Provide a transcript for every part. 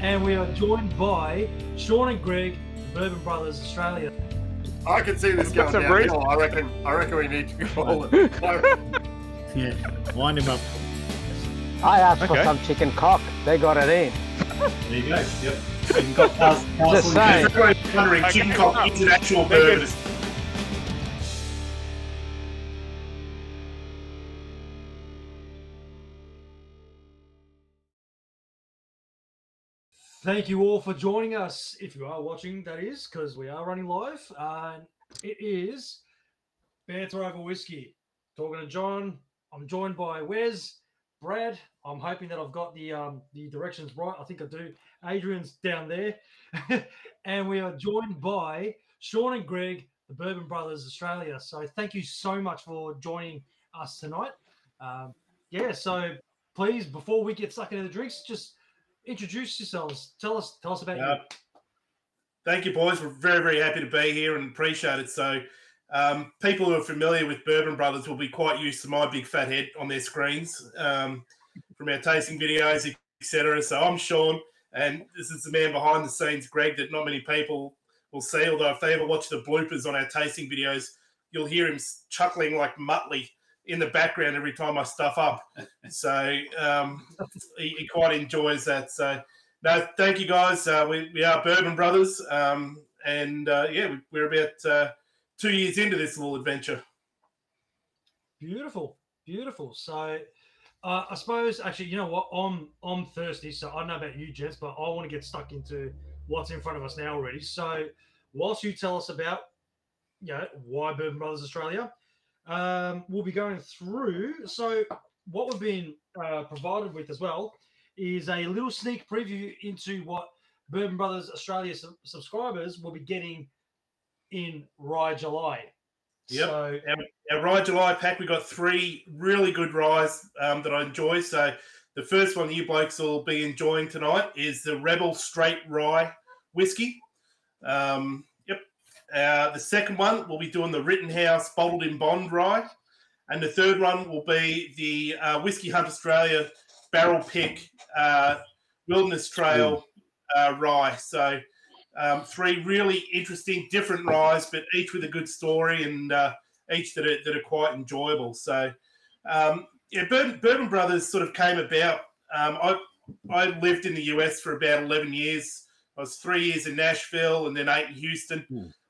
and we are joined by Sean and Greg, Bourbon Brothers Australia. I can see this going That's a downhill. I reckon. I reckon we need to call it. Yeah, wind him up. I asked for some chicken cock. They got it in. There you go. Yep. So you've got Cas- Castle Just saying. Everyone's wondering, Okay, chicken cock on. is an actual bird. Thank you all for joining us. If you are watching, that is because we are running live. Uh, it is Banter Over Whiskey. Talking to John. I'm joined by Wes, Brad. I'm hoping that I've got the um, the directions right. I think I do. Adrian's down there, and we are joined by Sean and Greg, the Bourbon Brothers Australia. So thank you so much for joining us tonight. Um, yeah. So please, before we get stuck into the drinks, just introduce yourselves. Tell us, tell us about Uh, thank you, boys. We're very, very happy to be here and appreciate it. So, um, people who are familiar with Bourbon Brothers will be quite used to my big fat head on their screens um, from our tasting videos, etc. So, I'm Sean, and this is the man behind the scenes, Greg, that not many people will see. Although, if they ever watch the bloopers on our tasting videos, you'll hear him chuckling like Muttley in the background every time I stuff up. So, um, he, he quite enjoys that. So, no, thank you guys. Uh, we, we are Bourbon Brothers, um, and uh, yeah, we- we're about uh, two years into this little adventure. Beautiful, beautiful. So, uh, I suppose actually, you know what? I'm I'm thirsty, so I don't know about you, gents, but I want to get stuck into what's in front of us now already. So, whilst you tell us about, you know, why Bourbon Brothers Australia, um, we'll be going through. So, what we've been uh, provided with as well is a little sneak preview into what Bourbon Brothers Australia sub- subscribers will be getting in Rye July. Yep. So, Our Rye July pack, we got three really good ryes um, that I enjoy. So the first one you blokes will be enjoying tonight is the Rebel Straight Rye Whiskey. Um. Uh, the second one we'll be doing the Rittenhouse Bottled in Bond Rye. And the third one will be the uh, Whiskey Hunt Australia Barrel Pick uh, Wilderness Trail uh, Rye. So um, three really interesting, different ryes, but each with a good story and uh, each that are, that are quite enjoyable. So, um, yeah, Bourbon, Bourbon Brothers sort of came about. Um, I I lived in the US for about eleven years. I was three years in Nashville and then eight in Houston.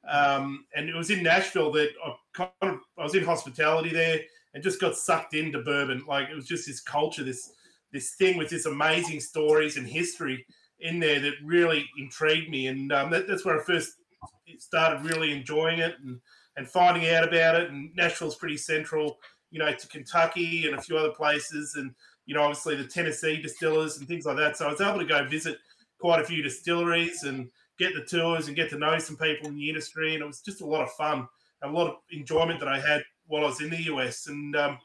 Um, and it was in Nashville that I kind of I was in hospitality there and just got sucked into bourbon. Like it was just this culture, this this thing with this amazing stories and history in there that really intrigued me, and um, that, that's where I first started really enjoying it and, and finding out about it. And Nashville's pretty central, you know, to Kentucky and a few other places, and you know, obviously the Tennessee distillers and things like that. So I was able to go visit quite a few distilleries and get the tours and get to know some people in the industry, and it was just a lot of fun, a lot of enjoyment that I had while I was in the US. And um,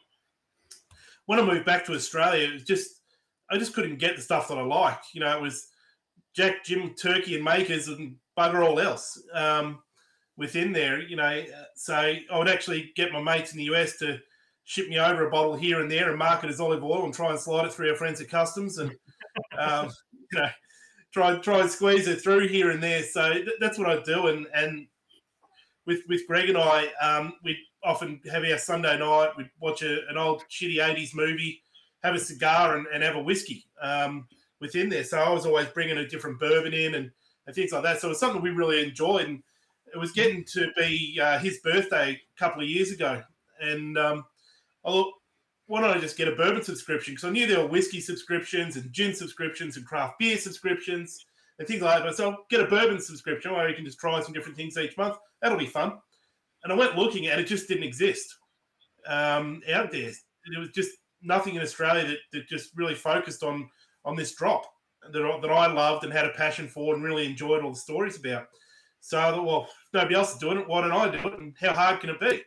when I moved back to Australia, it was just I just couldn't get the stuff that I like. You know, it was Jack, Jim, Turkey, and Makers, and bugger all else um, within there. You know, so I would actually get my mates in the US to ship me over a bottle here and there and mark it as olive oil and try and slide it through our friends at customs and um, you know try try and squeeze it through here and there. So th- that's what I do. And and with with Greg and I, um, we often have our Sunday night. We'd watch a, an old shitty '80s movie, have a cigar, and, and have a whiskey um, within there. So I was always bringing a different bourbon in and, and things like that. So it was something we really enjoyed. And it was getting to be uh, his birthday a couple of years ago, and um, I why don't I just get a bourbon subscription? Because I knew there were whiskey subscriptions and gin subscriptions and craft beer subscriptions and things like that. So I'll get a bourbon subscription where you can just try some different things each month. That'll be fun. And I went looking and it just didn't exist um, out there. There was just nothing in Australia that, that just really focused on on this drop that that I loved and had a passion for and really enjoyed all the stories about. So I thought, well, nobody else is doing it, why don't I do it? And how hard can it be?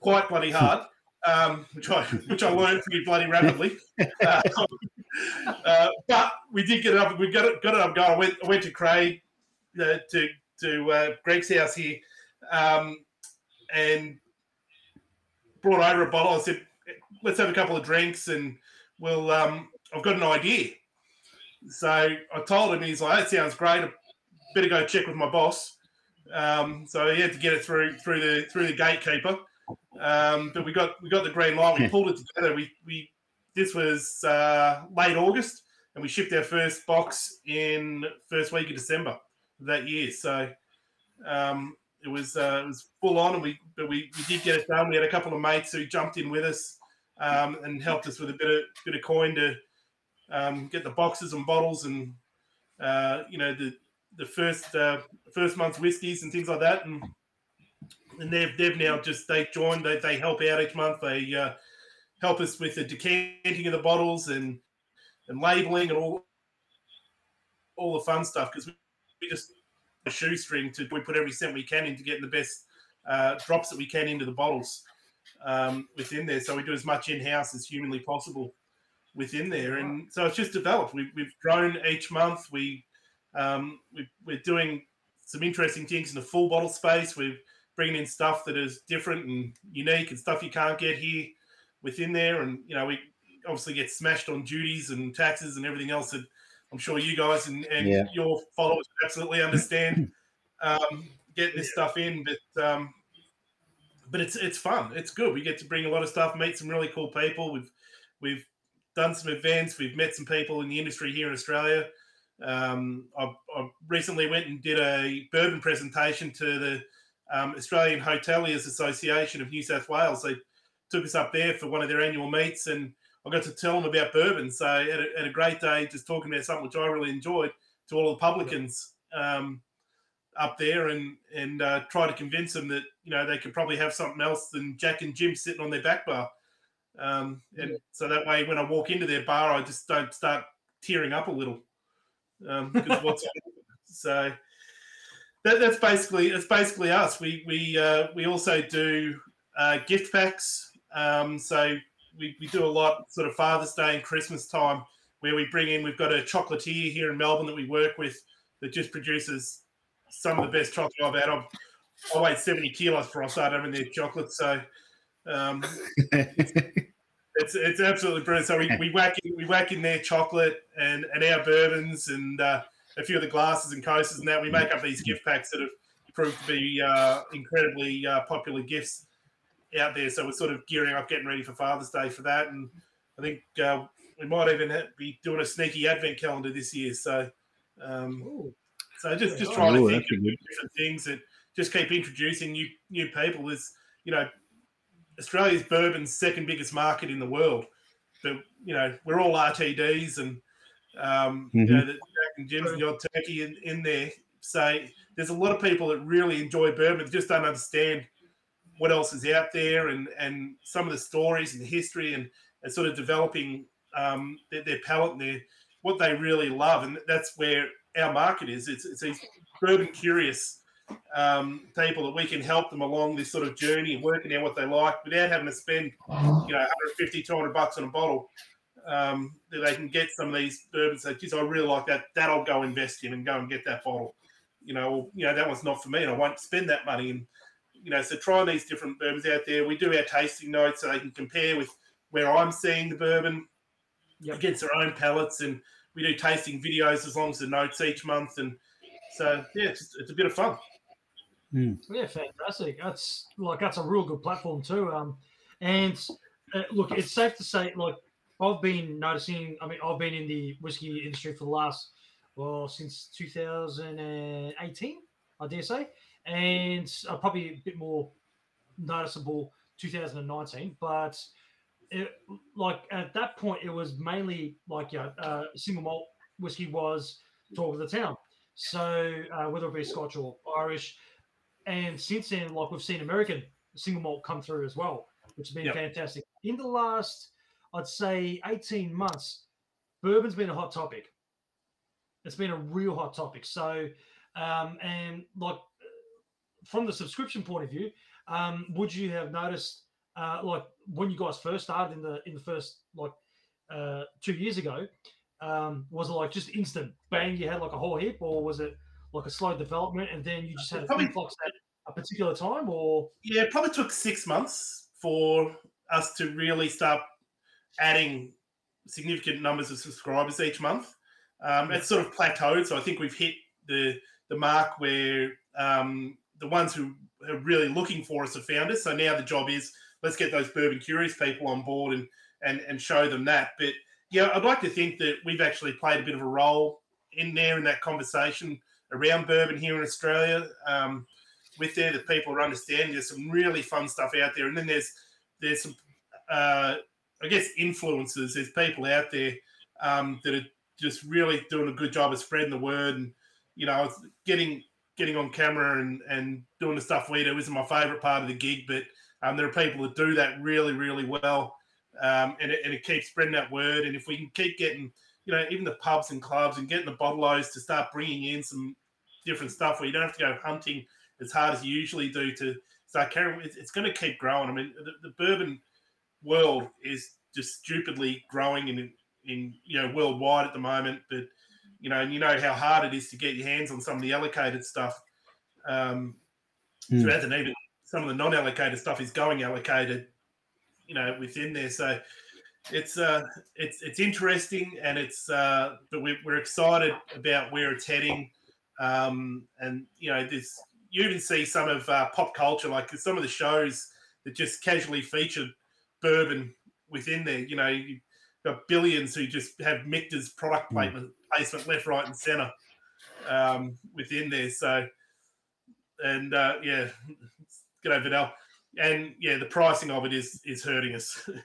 Quite bloody hard, um, which I which I learned pretty bloody rapidly. Uh, uh, but we did get it up. We got it got it up going. I went I went to Craig uh, to to uh, Greg's house here, um, and brought over a bottle. I said, "Let's have a couple of drinks, and we'll." Um, I've got an idea, So I told him, he's like, that sounds great. I better go check with my boss. Um, so he had to get it through through the through the gatekeeper. Um, but we got we got the green light. We Yeah. pulled it together. We we this was uh, late August, and we shipped our first box in first week of December that year. So um, it was uh, it was full on, and we but we, we did get it done. We had a couple of mates who jumped in with us um, and helped us with a bit of bit of coin to um, get the boxes and bottles and uh, you know the the first uh, first month's whiskies and things like that. And and they've they've now just they joined. They they help out each month. They uh, help us with the decanting of the bottles and and labeling and all all the fun stuff because we, we just a shoestring to we put every cent we can into getting the best uh, drops that we can into the bottles um, within there. So we do as much in house as humanly possible within there, and so it's just developed. We've, we've grown each month. We, um, we we're doing some interesting things in the full bottle space. We're bringing in stuff that is different and unique and stuff you can't get here within there. And you know we obviously get smashed on duties and taxes and everything else that I'm sure you guys and, and Yeah. your followers absolutely understand um, getting this stuff in, but um, but it's it's fun. It's good. We get to bring a lot of stuff, meet some really cool people. We've we've done some events. We've met some people in the industry here in Australia. Um, I, I recently went and did a bourbon presentation to the um, Australian Hoteliers Association of New South Wales. They took us up there for one of their annual meets, and I got to tell them about bourbon. So had a, had a great day just talking about something which I really enjoyed to all the publicans um, up there, and and uh, try to convince them that you know they could probably have something else than Jack and Jim sitting on their back bar. Um, and so that way, when I walk into their bar, I just don't start tearing up a little um, because what's so that, that's basically it's basically us. We we uh, we also do uh, gift packs. Um, so we, we do a lot sort of Father's Day and Christmas time where we bring in. We've got a chocolatier here in Melbourne that we work with that just produces some of the best chocolate I've had. I've, I weighed seventy kilos before I started having their chocolate. So. Um, it's it's absolutely brilliant. So we, we whack in we whack in their chocolate and and our bourbons and uh, a few of the glasses and coasters and that. We make up these gift packs that have proved to be uh, incredibly uh, popular gifts out there. So we're sort of gearing up, getting ready for Father's Day for that, and I think uh, we might even be doing a sneaky advent calendar this year. So. Um, so just just trying to think of good- different things that just keep introducing new new people. Is you know Australia's bourbon's second biggest market in the world, but you know we're all RTDs and um, you know the Jack and Jim's and the odd turkey in, in there. So there's a lot of people that really enjoy bourbon, just don't understand what else is out there and and some of the stories and the history and, and sort of developing um, their, their palate and their what they really love, and that's where our market is. It's, it's these bourbon curious um, people that we can help them along this sort of journey and working out what they like without having to spend, you know, 150, 200 bucks on a bottle. Um, that they can get some of these bourbons. Say, geez, I really like that. That I'll go invest in and go and get that bottle. You know, or, you know that one's not for me, and I won't spend that money. And you know, so trying these different bourbons out there. We do our tasting notes so they can compare with where I'm seeing the bourbon Yep. against their own palates, and we do tasting videos as long as the notes each month. And so yeah, it's, it's a bit of fun. Yeah, fantastic. That's like that's a real good platform too. Um, and uh, look, it's safe to say, like I've been noticing. I mean, I've been in the whiskey industry for the last well since 2018, I dare say, and uh, probably a bit more noticeable 2019. But it, like at that point, it was mainly like yeah, uh, single malt whiskey was talk of the town. So uh, whether it be Scotch or Irish, and since then, like we've seen American single malt come through as well, which has been Yep. fantastic. In the last, I'd say, 18 months, bourbon's been a hot topic. It's been a real hot topic. So, um, and like from the subscription point of view, um, would you have noticed, uh, like when you guys first started in the in the first like uh, two years ago, um, was it like just instant bang? You had like a whole heap, or was it like a slow development, and then you just had Probably- influx at a particular time, or Yeah, it probably took six months for us to really start adding significant numbers of subscribers each month. Um, it's sort of plateaued, so I think we've hit the the mark where um, the ones who are really looking for us have found us. So now the job is let's get those bourbon curious people on board and and and show them that. But yeah, I'd like to think that we've actually played a bit of a role in there in that conversation around bourbon here in Australia. Um, with there, that people are understanding. There's some really fun stuff out there, and then there's there's some uh, I guess influencers. There's people out there um, that are just really doing a good job of spreading the word, and you know, getting getting on camera and and doing the stuff we do isn't my favorite part of the gig, but um, there are people that do that really really well, um, and it, and it keeps spreading that word. And if we can keep getting you know, even the pubs and clubs and getting the bottle-os to start bringing in some different stuff where you don't have to go hunting as hard as you usually do to start carrying. It's, it's going to keep growing. I mean, the, the, bourbon world is just stupidly growing in, in, you know, worldwide at the moment. But, you know, and you know how hard it is to get your hands on some of the allocated stuff. Um, mm. So, hasn't even some of the non-allocated stuff is going allocated, you know, within there. So, it's uh it's it's interesting and it's uh but we're, we're excited about where it's heading um and you know this you even see some of uh, pop culture like some of the shows that just casually featured bourbon within there you know you've got billions who just have Michter's product placement, mm. placement left right and center um within there so and uh yeah good over Vidal and yeah the pricing of it is is hurting us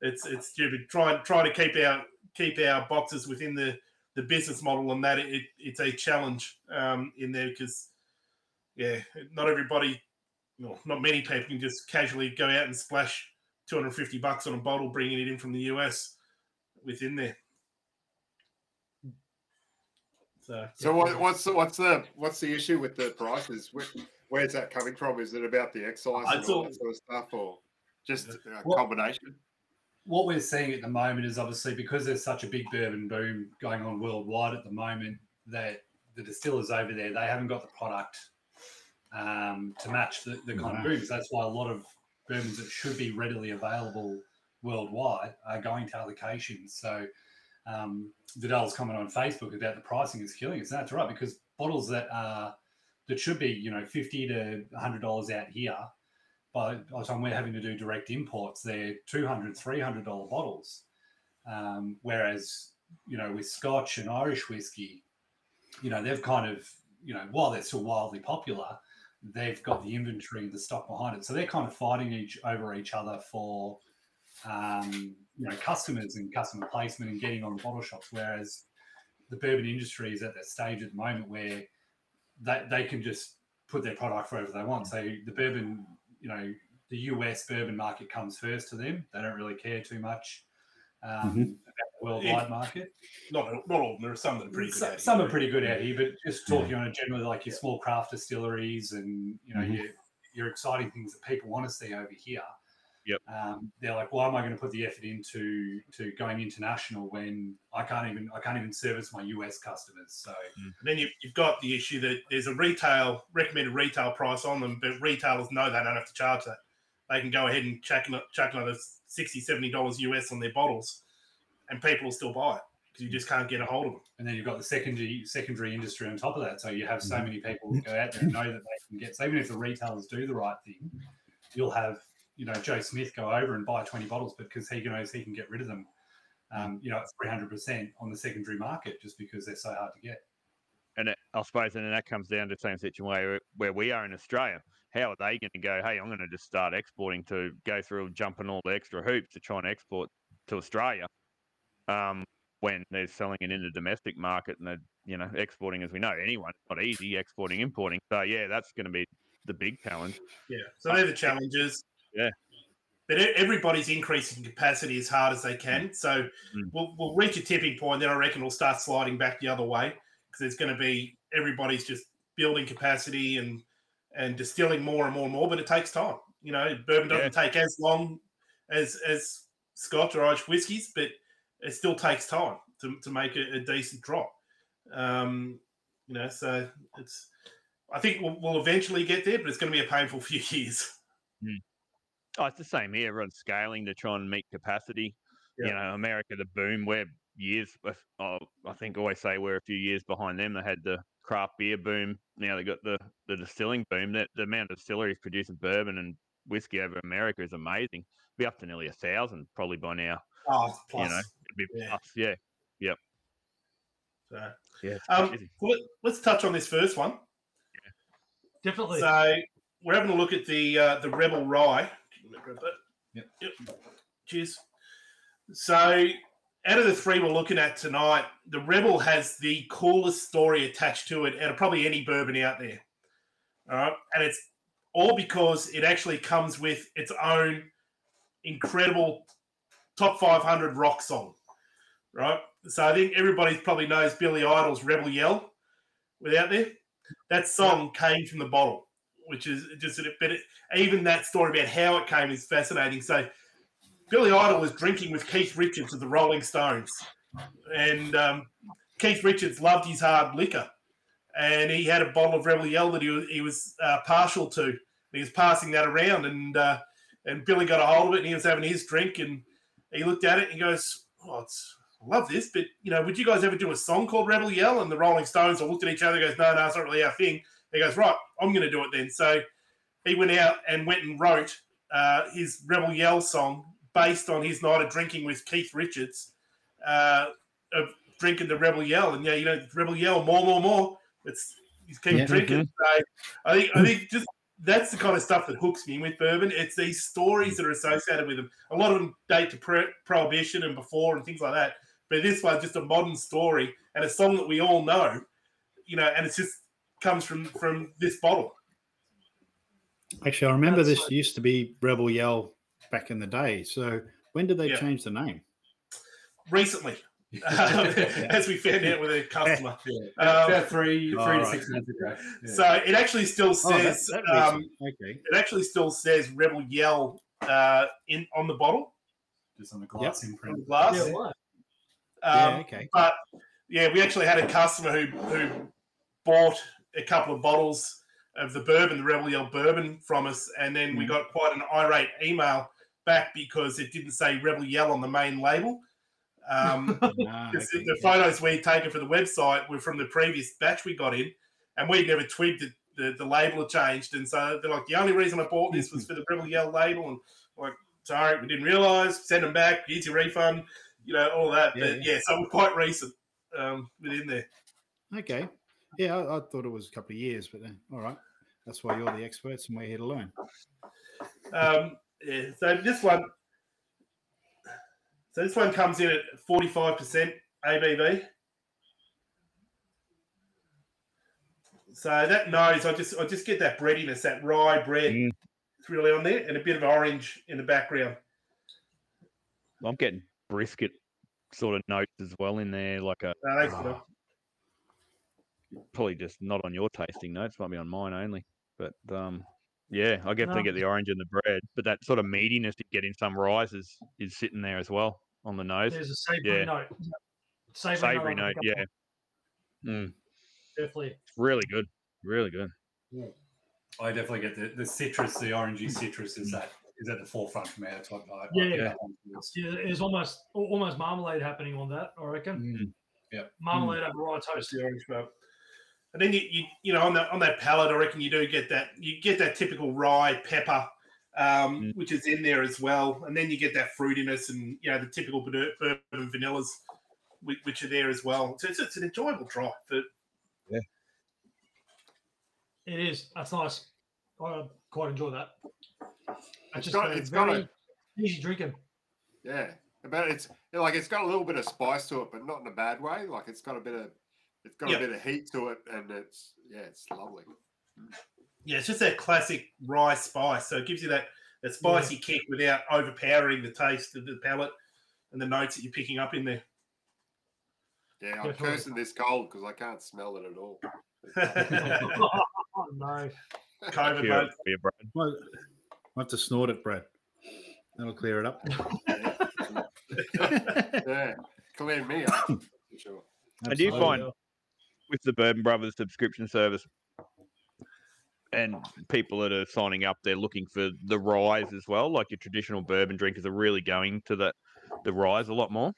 it's it's stupid. Try try to keep our keep our boxes within the the business model, and that it, it's a challenge um, in there because yeah, not everybody, well, not many people can just casually go out and splash 250 bucks on a bottle, bringing it in from the US within there. So, so what, what's the, what's the what's the issue with the prices? Where, where's that coming from? Is it about the excise and all, all that sort of stuff, or just a well, combination? what we're seeing at the moment is obviously because there's such a big bourbon boom going on worldwide at the moment that the distillers over there they haven't got the product um, to match the, the kind of booms. That's why a lot of bourbons that should be readily available worldwide are going to allocations. So um, Vidal's comment on Facebook about the pricing is killing us. That's right because bottles that are that should be you know fifty to hundred dollars out here by, the time we're having to do direct imports, they're $200, $300 bottles. Um, whereas, you know, with Scotch and Irish whiskey, you know, they've kind of, you know, while they're still wildly popular, they've got the inventory and the stock behind it. So they're kind of fighting each over each other for, um, you know, customers and customer placement and getting on the bottle shops. Whereas the bourbon industry is at that stage at the moment where they, they can just put their product wherever they want. So the bourbon you know the US bourbon market comes first to them. They don't really care too much um, mm-hmm. about the worldwide market. Not not all. There are some that are pretty good. Some, some are pretty good out here, but just talking yeah. on a generally like your small craft distilleries and you know mm-hmm. your your exciting things that people want to see over here. Yep. Um, they're like, why am I going to put the effort into to going international when I can't even I can't even service my US customers? So mm. and then you've, you've got the issue that there's a retail recommended retail price on them, but retailers know they don't have to charge that. They can go ahead and chuck, chuck another 60 70 dollars US on their bottles, and people will still buy it because you just can't get a hold of them. And then you've got the secondary secondary industry on top of that. So you have so mm. many people who go out there and know that they can get. So even if the retailers do the right thing, you'll have you know Joe Smith go over and buy 20 bottles because he knows he can get rid of them, um, you know, at 300% on the secondary market just because they're so hard to get. And it, I suppose, and then that comes down to the same situation where, where we are in Australia. How are they going to go? Hey, I'm going to just start exporting to go through jumping all the extra hoops to try and export to Australia. Um, when they're selling it in the domestic market and they're you know exporting as we know anyone not easy exporting importing so yeah that's going to be the big challenge yeah so they're the challenges yeah. But everybody's increasing capacity as hard as they can. So mm. we'll, we'll reach a tipping point, then I reckon we'll start sliding back the other way because there's going to be everybody's just building capacity and and distilling more and more and more. But it takes time. You know, bourbon doesn't yeah. take as long as as Scotch or Irish whiskies, but it still takes time to, to make a, a decent drop. Um, you know, so it's. I think we'll, we'll eventually get there, but it's going to be a painful few years. Mm. Oh, it's the same here. Everyone's scaling to try and meet capacity. Yeah. You know, America, the boom. We're years. Uh, I think I always say we're a few years behind them. They had the craft beer boom. Now they got the the distilling boom. That the amount of distilleries producing bourbon and whiskey over America is amazing. Be up to nearly a thousand probably by now. Oh, plus. You know, it'd be Yeah. plus. Yeah, yep. So, Yeah, um, crazy. let- let's touch on this first one. Definitely. So we're having a look at the uh, the Rebel Rye. Yep. Yep. Cheers. So out of the three we're looking at tonight, the Rebel has the coolest story attached to it out of probably any bourbon out there. All right, and it's all because it actually comes with its own incredible top 500 rock song. Right. So I think everybody probably knows Billy Idol's Rebel Yell without there. That song came from the bottle, which is just a bit. Even that story about how it came is fascinating. So, Billy Idol was drinking with Keith Richards of the Rolling Stones, and um, Keith Richards loved his hard liquor, and he had a bottle of Rebel Yell that he was, he was uh, partial to. He was passing that around, and uh, and Billy got a hold of it, and he was having his drink, and he looked at it and he goes, "Oh, it's." I love this, but you know, would you guys ever do a song called Rebel Yell? And the Rolling Stones all looked at each other, and goes, no, no, it's not really our thing. He goes, right, I'm going to do it then. So he went out and went and wrote uh, his Rebel Yell song based on his night of drinking with Keith Richards, uh, of drinking the Rebel Yell. And yeah, you know, Rebel Yell, more, more, more. It's he's keep Yeah. drinking. So I think I think just that's the kind of stuff that hooks me with bourbon. It's these stories that are associated with them. A lot of them date to prohibition and before and things like that. But this one's just a modern story and a song that we all know, you know, and it just comes from from this bottle. Actually, I remember That's this used to be Rebel Yell back in the day. So when did they Yeah. change the name? Recently, as we found out with a customer. Yeah, Um, about three, three to right. six months ago. Yeah. So it actually still Oh, that, says that um, okay. it actually still says Rebel Yell uh, in on the bottle just on the glass on imprint. the glass. yeah, right. Yeah, Um, okay. But yeah, we actually had a customer who who bought a couple of bottles of the bourbon, the Rebel Yell bourbon, from us, and then we Mhm. got quite an irate email back because it didn't say Rebel Yell on the main label. Um, Ah, It's- okay, the yeah. photos we'd taken for the website were from the previous batch we got in, and we'd never twigged that the, the label had changed. And so they're like, the only reason I bought this was for the Rebel Yell label. And like, sorry, we didn't realize. Send them back. Here's your refund. You know, all that. Yeah, but yeah, so quite recent um, within there. Okay. Yeah, I, I thought it was a couple of years, but then, all right. That's why you're the experts and we're here to learn. Um, yeah, so this one, so this one comes in at forty-five percent ABV. So that nose, I just I just get that breadiness, that rye bread. Mm. It's really on there, and a bit of orange in the background. I'm getting brisket sort of notes as well in there, like a Uh, thanks for probably just not on your tasting notes, might be on mine only. But um, yeah, I definitely No. get the orange and the bread, but that sort of meatiness you get in some ryes is, is sitting there as well on the nose. There's a savory Yeah. note. Savory, Savory note, note, yeah, mm, Definitely. it's really good, really good. I definitely get the, the citrus, the orangey citrus is that is at the forefront for me. That's what I, Yeah, I yeah. Yes. Yeah, there's almost almost marmalade happening on that, I reckon. Mm. Yep. Marmalade over rye toast. the orange part. And then you, you you know on that on that palate, I reckon you do get that you get that typical rye pepper, um, Mm. which is in there as well, and then you get that fruitiness and you know the typical bourbon bourbon vanillas, which, which are there as well. So it's, it's an enjoyable try. But Yeah, It is. That's nice. I quite enjoy that. It's It's just got- a it's got very a- easy drinking. Yeah, but it's like it's got a little bit of spice to it, but not in a bad way. Like it's got a bit of it's got Yeah. a bit of heat to it, and it's yeah, it's lovely. yeah, it's just that classic rye spice. So it gives you that that spicy kick without overpowering the taste of the palate and the notes that you're picking up in there. Yeah, I'm Definitely. cursing this cold because I can't smell it at all. oh no. COVID, Yeah, mate. Yeah, Brad. Well, I have to snort it, Brad. That'll clear it up. Yeah, clear me up for sure. And do you find with the Bourbon Brothers subscription service and people that are signing up, they're looking for the ryes as well. Like your traditional bourbon drinkers are really going to the the ryes a lot more.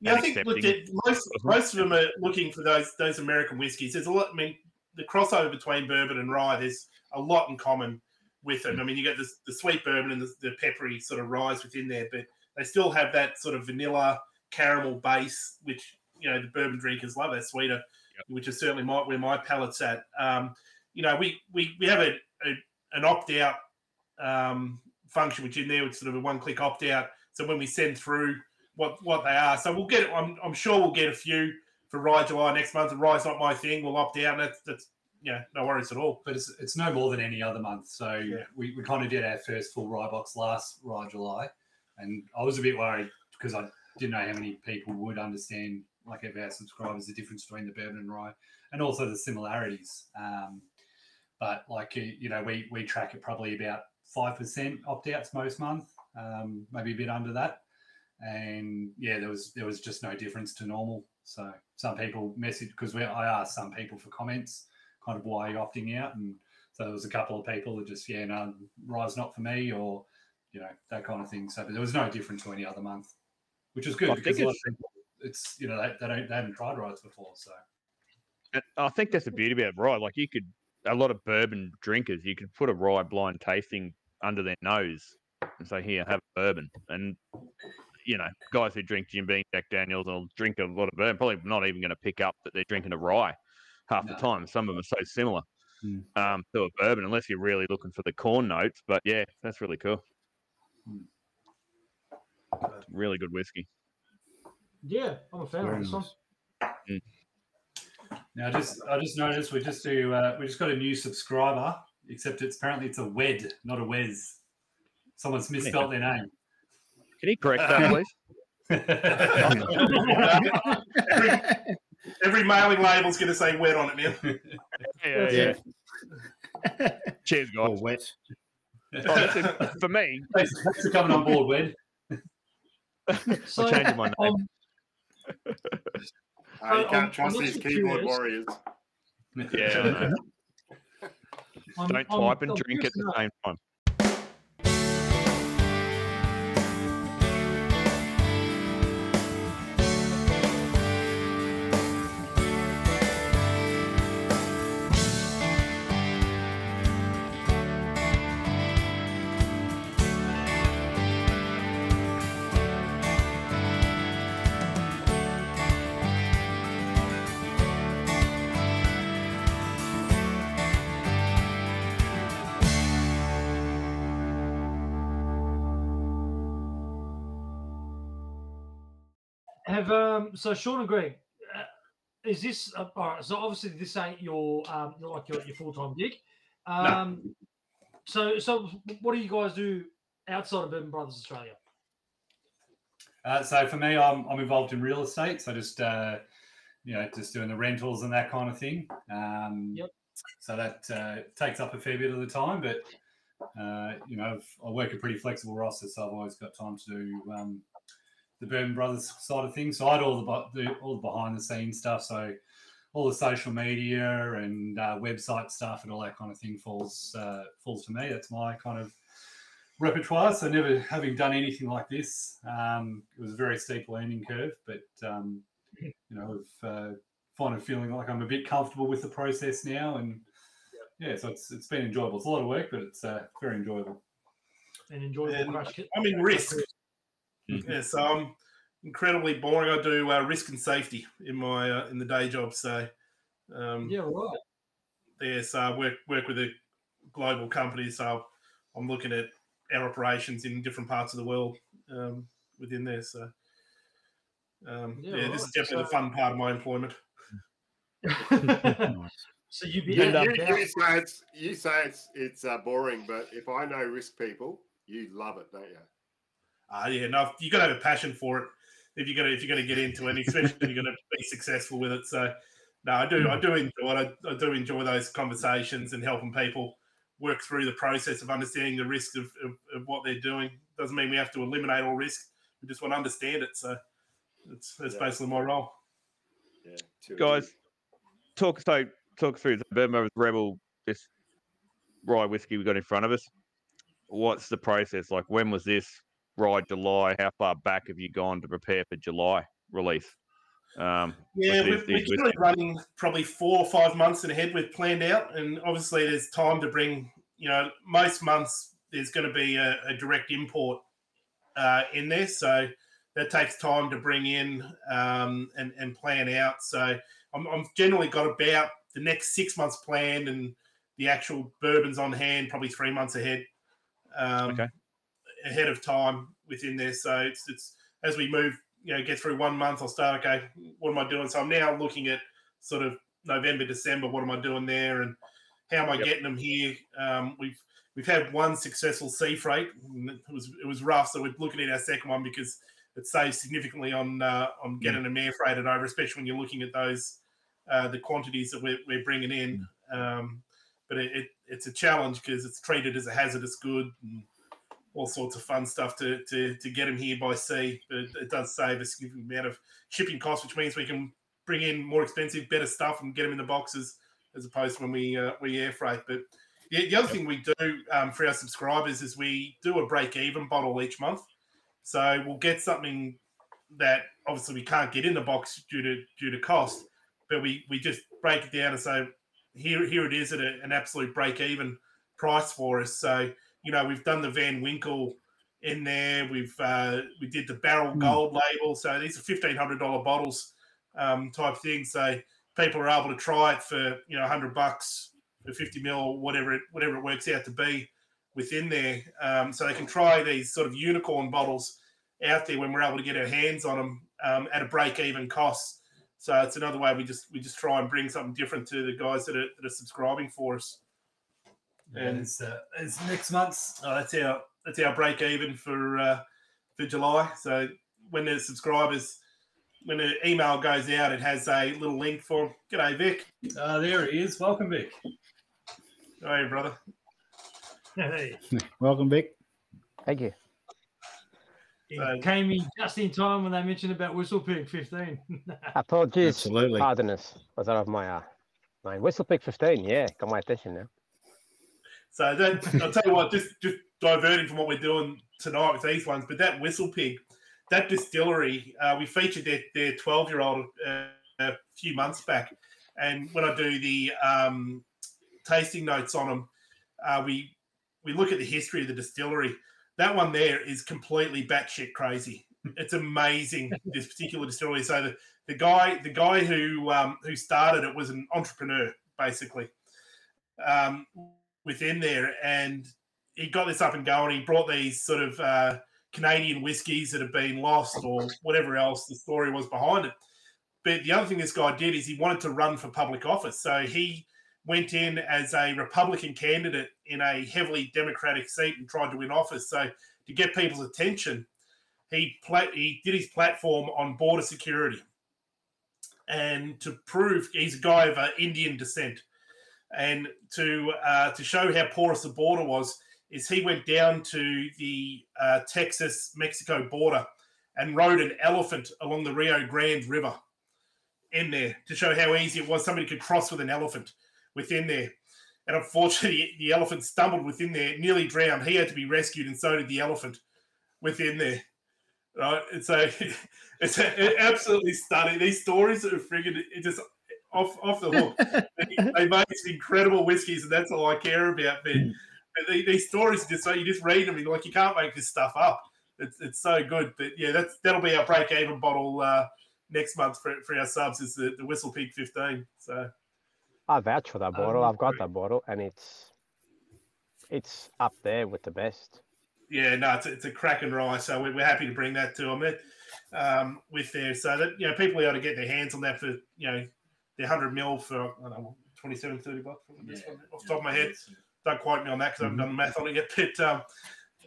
Yeah, I think look, accepting. most most of them are looking for those those American whiskeys. There's a lot. I mean, the crossover between bourbon and rye. There's a lot in common with them. I mean, you get the, the sweet bourbon and the, the peppery sort of ryes within there, but they still have that sort of vanilla caramel base, which you know the bourbon drinkers love. That sweeter, which is certainly my, where my palate's at. Um, you know, we we we have a, a an opt out um, function, which in there it's sort of a one click opt out. So when we send through what what they are, so we'll get. I'm, I'm sure we'll get a few for Rye July next month. And Rye's not my thing. We'll opt out. And that's that's yeah, no worries at all. But it's it's no more than any other month. So Yeah. we, we kind of did our first full rye box last rye July, and I was a bit worried because I didn't know how many people would understand, like of our subscribers, the difference between the bourbon and rye, and also the similarities. Um, but like you know, we we track it probably about five percent opt outs most month, um, maybe a bit under that, and yeah, there was there was just no difference to normal. So some people message because I asked some people for comments, kind of why you're you opting out, and so there was a couple of people that just yeah no rye's not for me or you know that kind of thing. So but there was no different to any other month, which is good I because think a lot of it's- people it's you know they, they don't they haven't tried ryes before, so. I think that's the beauty about rye. Like you could, a lot of bourbon drinkers, you could put a rye blind tasting under their nose and say, "Here, have a bourbon." And you know, guys who drink Jim Beam, Jack Daniels, will drink a lot of bourbon. Probably not even going to pick up that they're drinking a rye half No. the time. Some of them are so similar Hmm. um, to a bourbon, unless you're really looking for the corn notes. But yeah, that's really cool. Really good whiskey. Yeah, I'm a fan Very of this one. nice. Now, just I just noticed we just do uh, we just got a new subscriber, except it's apparently it's a Wed, not a Wes. Someone's misspelled their name. Can you correct that, please? every, every mailing label's going to say wet on it now. Yeah, yeah. Yeah. Cheers, Or guys. wet. Oh, that's it. for me, Thanks, thanks for coming on board, Wed. So, I'm changing my name. um, I'm- can't I'm trust not these keyboard curious. warriors. Yeah, I know. Don't I'm- type and drink curious at the same time. Have um so Sean and Greg, uh, is this uh, all right? So obviously this ain't your um like your, your full time gig. Um, so so what do you guys do outside of Bourbon Brothers Australia? Uh, so for me, I'm, I'm involved in real estate. So just uh, you know, just doing the rentals and that kind of thing. Um, Yep. So that uh, takes up a fair bit of the time, but uh, you know, I've, I work a pretty flexible roster, so I've always got time to do um, the Bourbon Brothers side of things. So I do all the, the all the behind the scenes stuff. So all the social media and uh, website stuff and all that kind of thing falls uh, falls to me. That's my kind of repertoire. So never having done anything like this, um, it was a very steep learning curve. But um, you know, I've uh, kind of feeling like I'm a bit comfortable with the process now, and yeah, so it's it's been enjoyable. It's a lot of work, but it's uh, very enjoyable. And enjoy the And. I'm in risk. Mhm. Yeah, so I'm incredibly boring. I do uh, risk and safety in my uh, in the day job. So um, Yeah, right. yeah, so I work work with a global company. So I'm looking at our operations in different parts of the world um, within there. So um, Yeah, yeah, this is right. definitely the fun part of my employment. Nice. so you'd be You, you, you say it's you say it's it's uh, boring, but if I know risk people, you love it, don't you? Uh, yeah, no, you got to have a passion for it if you're gonna if you're gonna get into it, especially if you're gonna be successful with it. So, no, I do I do enjoy it. I, I do enjoy those conversations and helping people work through the process of understanding the risk of, of, of what they're doing. Doesn't mean we have to eliminate all risk. We just want to understand it. So, that's that's Yeah. basically my role. Yeah, Guys, talk so talk through the Bourbon Brothers Rebel this rye whiskey we got in front of us. What's the process like? When was this rye July? How far back have you gone to prepare for July? release. Um, yeah, we're, we're generally running probably four or five months ahead. We've planned out, and obviously there's time to bring. You know, most months there's going to be a, a direct import uh, in there, so that takes time to bring in um, and and plan out. So I'm, I'm generally got about the next six months planned, and the actual bourbons on hand probably three months ahead. Um, Okay. Ahead of time within there, so it's it's as we move you know get through one month i'll start okay what am i doing? So i'm now looking at sort of november december what am i doing there and how am i Yep. getting them here? Um, we've we've had one successful sea freight it was it was rough. So we're looking at our second one because it saves significantly on uh, on getting them air freighted over especially when you're looking at those uh, the quantities that we're, we're bringing in. Um, but it, it, it's a challenge because it's treated as a hazardous good and all sorts of fun stuff to to, to get them here by sea. But it, does save a significant amount of shipping costs, which means we can bring in more expensive, better stuff and get them in the boxes as opposed to when we uh, we air freight. But the, the other thing we do um, for our subscribers is we do a break even bottle each month. So we'll get something that obviously we can't get in the box due to due to cost, but we we just break it down and say here here it is at a, an absolute break even price for us. So you know we've done the Van Winkle in there. We've uh, we did the Barrel Mm. Gold label. So these are fifteen hundred dollar bottles um, type thing. So people are able to try it for you know hundred bucks for fifty mil, whatever it whatever it works out to be within there. Um, so they can try these sort of unicorn bottles out there when we're able to get our hands on them um, at a break even cost. So it's another way we just we just try and bring something different to the guys that are, that are subscribing for us. And it's, uh, it's next month's. Oh, that's our that's our break even for uh, for July. So when the subscribers when the email goes out, it has a little link for G'day Vic. Uh, there he is. Welcome, Vic. Hey brother. Hey, Welcome, Vic. Thank you. it So- came in just in time when they mentioned about Whistle Pig 15. Apologies. Absolutely. Pardonness was out of my uh, mind. Whistle Pig 15. Yeah, got my attention now. So that, I'll tell you what, just just diverting from what we're doing tonight with these ones, but that Whistle Pig, that distillery, uh, we featured their their twelve year old uh, a few months back, and when I do the um, tasting notes on them, uh, we we look at the history of the distillery. That one there is completely batshit crazy. It's amazing this particular distillery. So the, the guy the guy who um, who started it was an entrepreneur basically. Um, within there, and he got this up and going. He brought these sort of uh, Canadian whiskies that have been lost or whatever else the story was behind it. But the other thing this guy did is he wanted to run for public office, so he went in as a Republican candidate in a heavily Democratic seat and tried to win office. So to get people's attention, he pla- he did his platform on border security, and to prove he's a guy of uh, Indian descent and to uh, to show how porous the border was, is he went down to the uh, Texas Mexico border and rode an elephant along the Rio Grande River in there to show how easy it was. Somebody could cross with an elephant within there. And unfortunately, the elephant stumbled within there, nearly drowned. He had to be rescued, and so did the elephant within there. Right, and so it's absolutely stunning. These stories are friggin' just off off the hook they, they make some incredible whiskies, and that's all I care about. But, but the- these stories just so you just read them, and like you can't make this stuff up. It's, it's so good. But yeah, that's that'll be our break even bottle uh, next month for, for our subs. Is the, the Whistle Pig fifteen. So I vouch for that bottle. Um, I've got that bottle, and it's it's up there with the best. yeah, no, it's, a- it's a cracking rye. So we're, we're happy to bring that to them um, with there, so that you know people are able to get their hands on that for you know the hundred mil for I don't know 27, 30 bucks. This one, off the top of my head. don't quote me on that because I haven't done the math on it yet. But um,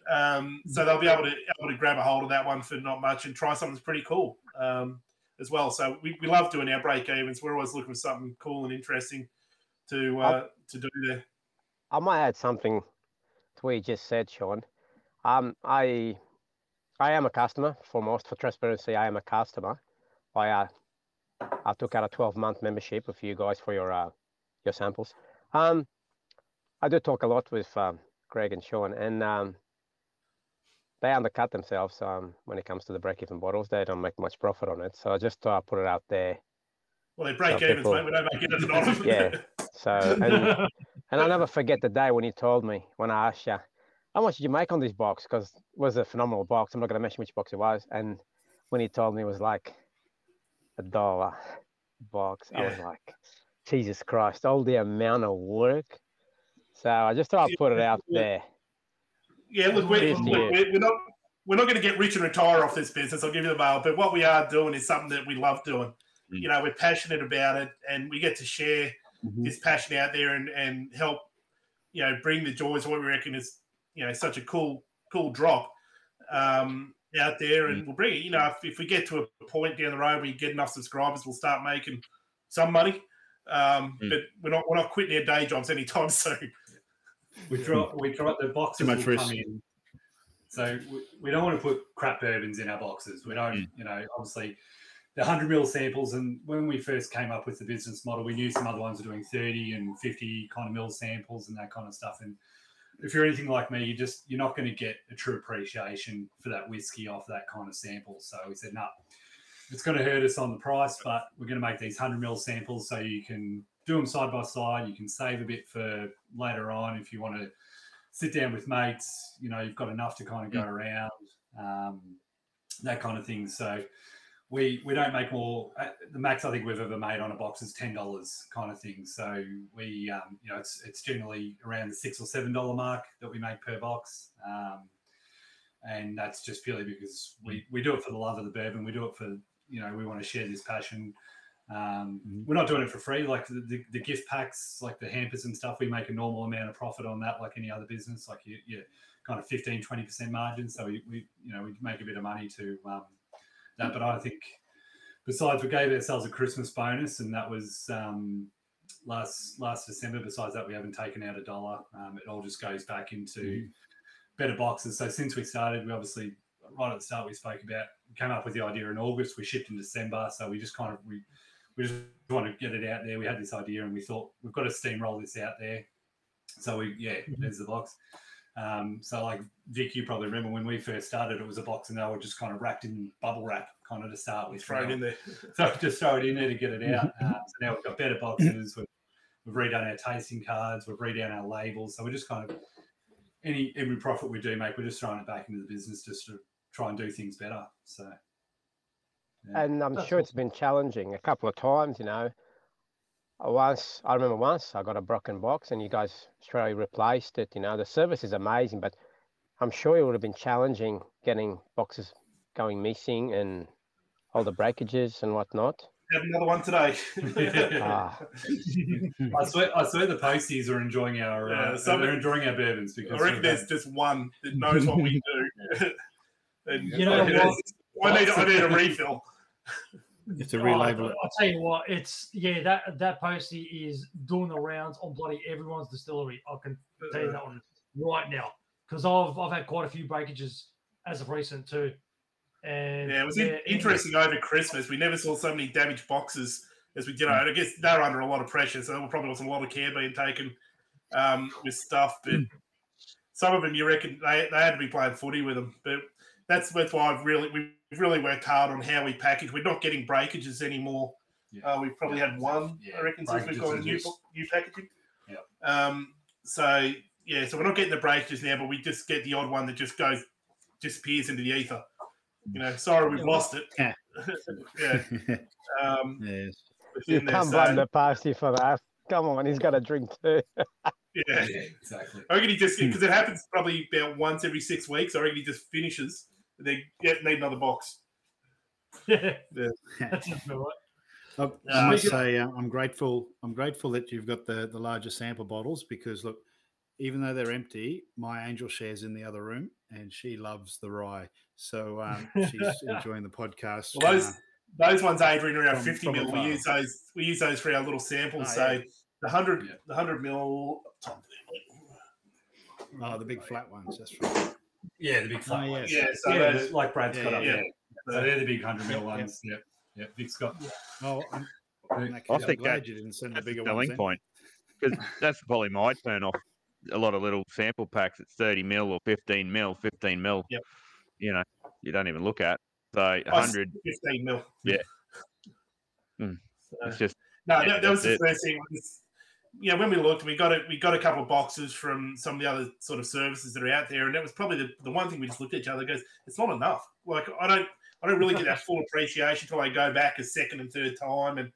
um, so they'll be able to able to grab a hold of that one for not much and try something that's pretty cool um, as well. So we, we love doing our break evens. We're always looking for something cool and interesting to uh, to do there. I might add something to what you just said, Sean. Um, I I am a customer. For most, for transparency, I am a customer. I uh, I took out a 12 month membership with you guys for your uh, your samples. Um, I do talk a lot with um, Greg and Sean, and um, they undercut themselves um, when it comes to the break-even bottles. They don't make much profit on it. So I just I'd put it out there. Well, they break So even, people- mate. We don't make anything on them. Yeah. So and, and I'll never forget the day when he told me when I asked you, how much did you make on this box? Because it was a phenomenal box. I'm not going to mention which box it was. And when he told me it was like a dollar box, I was like, Jesus Christ, all the amount of work. So I just thought I'd put it out Yeah. there. Yeah, look, we're, look, we're, we're not we're not going to get rich and retire off this business. I'll give you the mail. But what we are doing is something that we love doing. Mm. You know, we're passionate about it, and we get to share Mhm. this passion out there and and help. You know, bring the joys. of What we reckon is you know such a cool cool drop um, out there, and we'll bring it. You know, if, if we get to a point down the road where you get enough subscribers, we'll start making some money. Um, Mm. But we're not we're not quitting our day jobs anytime soon. We drop we try the boxes Too much will risk. come in. So we, we don't want to put crap bourbons in our boxes. We don't, Mm. you know, obviously the 100 mil samples. And when we first came up with the business model, we knew some other ones were doing 30 and 50 kind of mil samples and that kind of stuff. And if you're anything like me, you just you're not going to get a true appreciation for that whiskey off that kind of sample. So we said, no, it's going to hurt us on the price, but we're going to make these 100 mil samples so you can do them side by side. You can save a bit for later on if you want to sit down with mates. You know, you've got enough to kind of go around, um, that kind of thing. So we we don't make more. uh, The max I think we've ever made on a box is ten dollars, kind of thing. So we, um, you know, it's it's generally around the six or seven dollar mark that we make per box. Um, and that's just purely because we, we do it for the love of the bourbon. We do it for you know we want to share this passion. Um, Mhm. We're not doing it for free. Like the, the, the gift packs, like the hampers and stuff, we make a normal amount of profit on that, like any other business. Like you, you kind of 15, 20% margin. So we, we, you know, we make a bit of money to um, that. But I think besides, we gave ourselves a Christmas bonus, and that was um, last last December. Besides that, we haven't taken out a dollar. Um, it all just goes back into better boxes. So since we started, we obviously right at the start we spoke about came up with the idea in August. We shipped in December, so we just kind of we we just want to get it out there. We had this idea, and we thought we've got to steamroll this out there. So we yeah, there's the box. Um, so like Vic, you probably remember when we first started, it was a box, and they were just kind of wrapped in bubble wrap, kind of to start with. Thrown Now- in there. so just throw it in there to get it out. Um, so now we've got better boxes. We've, we've redone our tasting cards. We've redone our labels. So we're just kind of any every profit we do make, we're just throwing it back into the business just to try and do things better. So Yeah. And I'm That's sure it's been challenging a couple of times, you know. Uh, Once I remember once I got a broken box and you guys straight away replaced it. You know, the service is amazing, but I'm sure it would have been challenging getting boxes going missing and all the breakages and whatnot. Have another one today. Ah. I swear, I swear the posties are enjoying our Yeah, uh, some- they're enjoying our bourbons I because reckon there's just one that knows what we do. and You know what? I need, I need a refill. You have to Oh, relabel it. I'll tell you what, it's yeah, that that postie is doing the rounds on bloody everyone's distillery. I can tell you that one right now. Because I've I've had quite a few breakages as of recent too. And Yeah, it was yeah, in- interesting over Christmas. We never saw so many damaged boxes as we did. And I guess they're under a lot of pressure, so there probably wasn't a lot of care being taken um, with stuff. But some of them, you reckon they, they had to be playing footy with them. But that's that's why I've really we've really worked hard on how we package. We're not getting breakages anymore. Yeah. Uh, we've probably had one, Yeah, I reckon, since we've got are new just- new packaging. Yep. Um. So yeah, so we're not getting the breakages now, but we just get the odd one that just goes disappears into the ether. You know, sorry we've Yeah, lost it. Yeah. yeah. Um, yes. you can't so, blame the postie for that. Come on, he's got a drink too. yeah. yeah, exactly. I reckon he just because it happens probably about once every six weeks. I reckon he just finishes. And they yeah, need another box. yeah, Yeah. that's just about right. I, Uh, I must say, uh, I'm grateful. I'm grateful that you've got the the larger sample bottles because look, even though they're empty, my angel shares in the other room, and she loves the rye, so um, she's enjoying the podcast. Well, those uh, those ones, Adrian, are our From- fifty from mil. We use those. We use those for our little samples. Oh, so yeah. the hundred, Yeah. the hundred mil. Top oh, the big flat ones. That's right. Yeah, the big flat Oh, ones. Yeah, so yeah, those- the- like Brad's Yeah, got up yeah, there. So they're the big hundred mil ones. Yeah, yeah. ones. Yep, yep. Vic's got. Oh, I'm, in that I case, I'm think glad that- you didn't send the That's the bigger selling ones. point because that's probably my turn off. A lot of little sample packs at 30 mil or 15 mil, 15 mil. Yep. you know you don't even look at. So hundred, fifteen mil. Yeah. Mm. So, it's just no. Yeah, that, that was the it. first thing. Was, you know, when we looked, we got it. We got a couple of boxes from some of the other sort of services that are out there, and that was probably the, the one thing we just looked at each other. Goes, it's not enough. Like I don't, I don't really get that full appreciation until I go back a second and third time and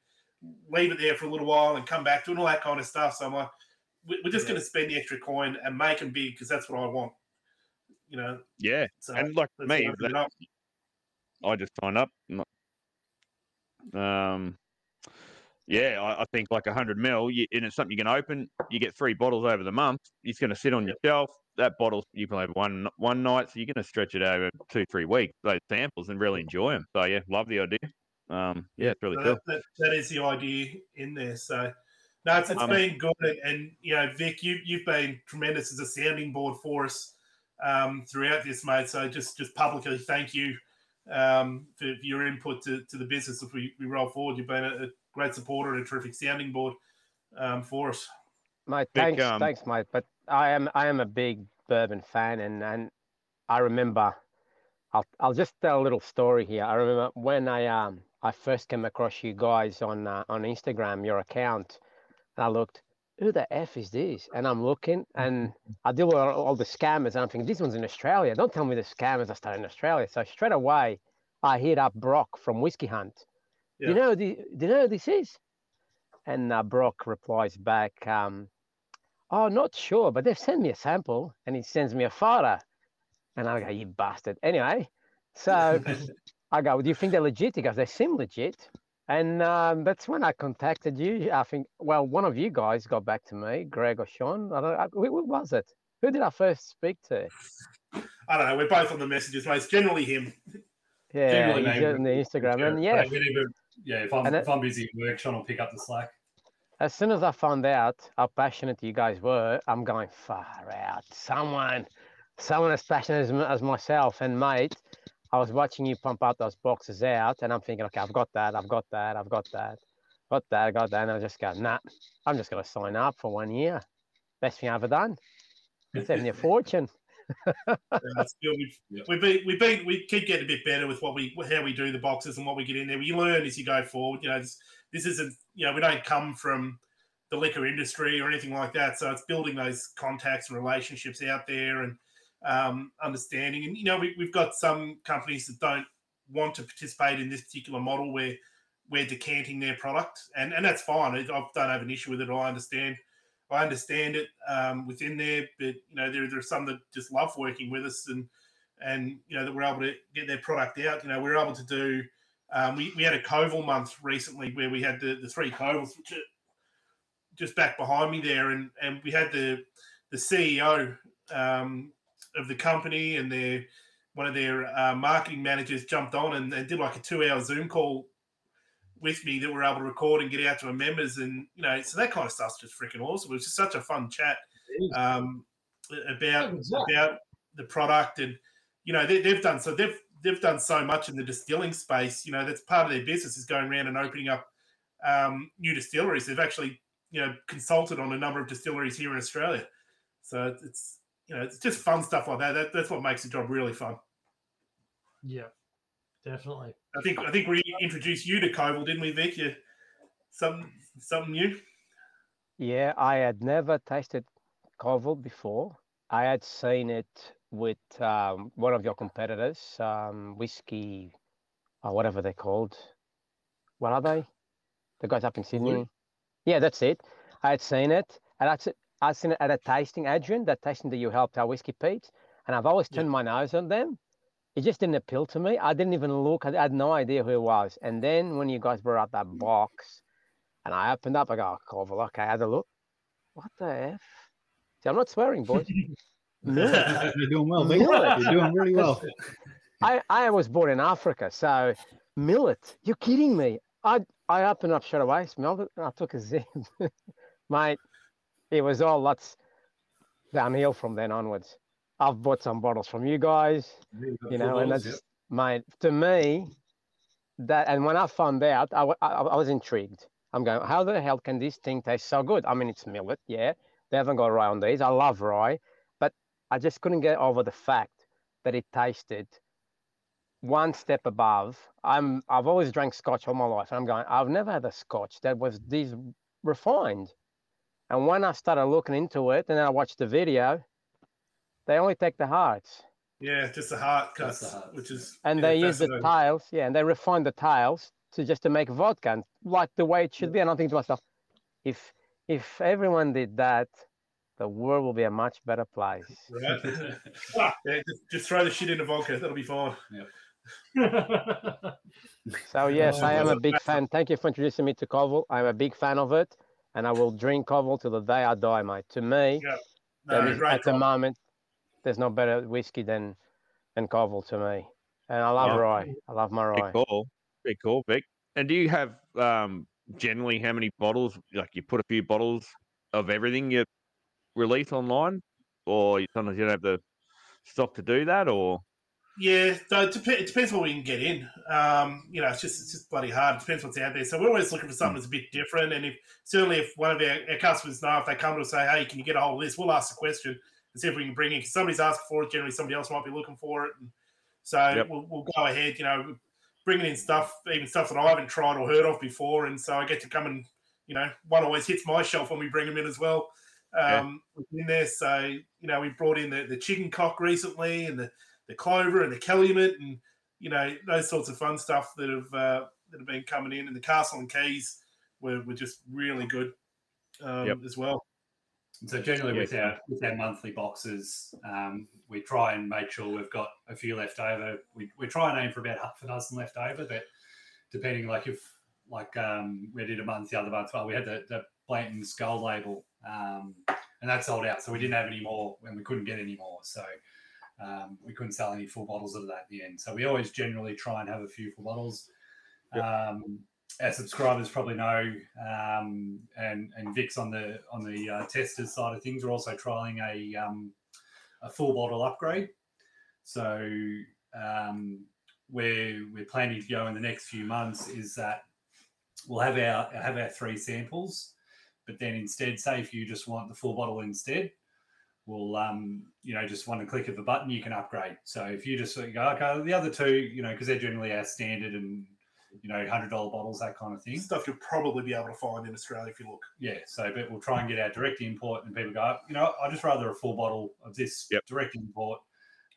leave it there for a little while and come back to it and all that kind of stuff. So I'm like, we're just yeah. going to spend the extra coin and make them big because that's what I want. You know. Yeah, so and like me, that, I just signed up. Um, yeah, I, I think like a hundred mil, you, and it's something you can open. You get three bottles over the month. It's going to sit on your shelf. That bottle you can have one one night, so you're going to stretch it over two three weeks. Those samples and really enjoy them. So yeah, love the idea. Um, yeah, it's really so cool. That, that is the idea in there. So no, it's, it's um, been good, and, and, you know, Vic, you you've been tremendous as a sounding board for us um, throughout this, mate. So just just publicly thank you um, for, for, your input to, to the business if we, we roll forward. You've been a, a great supporter and a terrific sounding board um, for us. Mate, thanks, um, thanks, mate. But I am I am a big bourbon fan, and and I remember. I'll I'll just tell a little story here. I remember when I um I first came across you guys on uh, on Instagram, your account, and I looked, who the f is this? And I'm looking, and I deal with all the scammers, and I'm thinking this one's in Australia. Don't tell me the scammers are starting in Australia. So straight away, I hit up Brock from Whiskey Hunt. Yeah. You know, the, do you know who this is? And uh, Brock replies back, um, "Oh, not sure, but they've sent me a sample," and he sends me a photo, and I go, "You bastard!" Anyway, so I go, "Do you think they're legit?" He goes, "They seem legit." And um, that's when I contacted you. I think, well, one of you guys got back to me, Greg or Sean. I don't know. Who was it? Who did I first speak to? I don't know. We're both on the messages, mate. It's generally him. Yeah, generally he's on the Instagram. And yeah, yeah, if I'm, if I'm busy at work, Sean will pick up the slack. As soon as I found out how passionate you guys were, I'm going far out. Someone, someone as passionate as, as myself and mate. I was watching you pump out those boxes out, and I'm thinking, okay, I've got that, I've got that, I've got that, got that, I got that, and I just go, nah, I'm just gonna sign up for one year. Best thing I've ever done. Saving a fortune. yeah, we've, we've, been, we've we keep getting a bit better with what we, how we do the boxes and what we get in there. We learn as you go forward. You know, this, this isn't, you know, we don't come from the liquor industry or anything like that. So it's building those contacts and relationships out there and um, understanding. And you know, we, we've got some companies that don't want to participate in this particular model where we're decanting their product, and and that's fine. I don't have an issue with it. I understand. I understand it um, within there, but you know, there, there are some that just love working with us, and and you know that we're able to get their product out. You know, we are able to do. Um, we, we had a Koval month recently where we had the, the three Kovals, just back behind me there, and and we had the the CEO um, of the company and their one of their uh, marketing managers jumped on and, and did like a two hour Zoom call with me that we're able to record and get out to our members and you know so that kind of stuff's just freaking awesome. It was just such a fun chat um, about about the product and you know they, have done so they've they've done so much in the distilling space. You know that's part of their business is going around and opening up um, new distilleries. They've actually you know consulted on a number of distilleries here in Australia. So it's you know, it's just fun stuff like that. that that's what makes the job really fun. Yeah, definitely. I think I think we introduced you to Koval, didn't we, Vic? You, something something new. Yeah, I had never tasted Koval before. I had seen it with um, one of your competitors, um, whiskey, or whatever they're called. What are they? The guys up in Sydney. Yeah, that's it. I had seen it, and that's it. I've seen it at a tasting, Adrian, that tasting that you helped our whiskey Pete, and I've always turned yeah. my nose on them. It just didn't appeal to me. I didn't even look. I had no idea who it was. And then when you guys brought out that mm. box, and I opened up, I go, oh, Koval, okay, I had a look. What the f? See, I'm not swearing, boys. You're doing well, mate. You're doing really well. I, I was born in Africa, so millet. You're kidding me. I I opened up straight away, smelled it, and I took a zip. Mate, it was all lots downhill from then onwards. I've bought some bottles from you guys, you know, and that's, yep. mate, to me, that, and when I found out, I, I, I was intrigued. I'm going, how the hell can this thing taste so good? I mean, it's millet, yeah. They haven't got rye on these. I love rye, but I just couldn't get over the fact that it tasted one step above. I'm I've always drank scotch all my life, and I'm going. I've never had a scotch that was this refined. And when I started looking into it, and then I watched the video, they only take the hearts. Yeah, just the heart cuts, which is and yeah, they use the tails. Yeah, and they refine the tails to just to make vodka, and like the way it should be. And I'm thinking to myself, if if everyone did that, the world will be a much better place. Right. yeah, just, just, throw the shit in the vodka. That'll be fine. so yes, I am a big fan. Thank you for introducing me to Koval. I'm a big fan of it, and I will drink Koval till the day I die, mate. To me, yeah. no, is, at the moment, there's no better whiskey than than Koval to me. And I love yeah. rye. I love my rye. Big cool. Big cool, Vic. And do you have um, generally how many bottles? Like you put a few bottles of everything you release online, or sometimes you don't have the stock to do that, or yeah, so it, dep- it depends what we can get in. Um, you know, it's just it's just bloody hard. It depends what's out there. So we're always looking for something that's a bit different. And if certainly if one of our, our customers know if they come to us say, hey, can you get a hold of this? We'll ask the question and see if we can bring it. somebody's asking for it. Generally, somebody else might be looking for it. And so yep. we'll, we'll go ahead. You know, bringing in stuff, even stuff that I haven't tried or heard of before. And so I get to come and you know, one always hits my shelf when we bring them in as well. Um, yeah. in there, so you know, we brought in the, the chicken cock recently and the the clover and the calumet and you know those sorts of fun stuff that have uh, that have been coming in. And the castle and keys were, were just really good um, yep. as well. So generally with our with our monthly boxes um, we try and make sure we've got a few left over. We, we try and aim for about half a dozen left over but depending like if like um, we did a month the other month well we had the, the Blanton skull label um, and that sold out so we didn't have any more and we couldn't get any more. So um, we couldn't sell any full bottles of that in the end. So we always generally try and have a few full bottles. Yep. Um, our subscribers probably know, um, and and Vic's on the on the uh, testers side of things. We're also trialing a um, a full bottle upgrade. So um, where we're planning to go in the next few months is that we'll have our have our three samples, but then instead, say if you just want the full bottle instead, will um, you know just one click of a button you can upgrade. So if you just go okay, the other two, you know, because they're generally our standard and you know hundred dollar bottles, that kind of thing. Stuff you'll probably be able to find in Australia if you look. Yeah, so but we'll try and get our direct import, and people go, you know, I just rather a full bottle of this yep. direct import.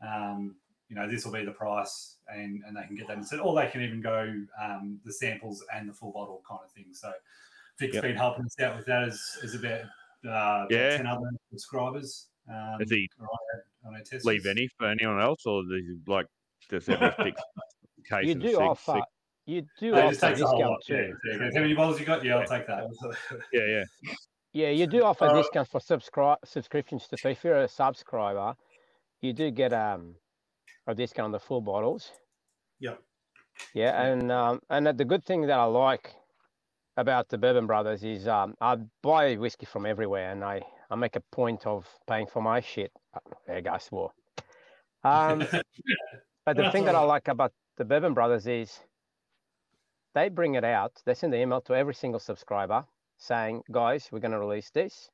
Um, you know, this will be the price, and and they can get that instead, or they can even go um, the samples and the full bottle kind of thing. So Vic's yep. been helping us out with that as, as about uh, yeah. 10 other subscribers. Um, Does he leave any for anyone else, or does he like just every six case? You do six, offer. Six? You do yeah, offer discount too. Yeah, yeah. How many bottles you got? Yeah, I'll take that. yeah, yeah. Yeah, you do offer uh, discounts for subscribe subscriptions too. So if you're a subscriber, you do get um a discount on the full bottles. Yeah. Yeah, and um, and the good thing that I like about the Bourbon Brothers is um, I buy whiskey from everywhere, and I I make a point of paying for my shit. Uh, there goes war. Um, but the thing that I like about the Bourbon Brothers is they bring it out. They send the email to every single subscriber saying, "Guys, we're going to release this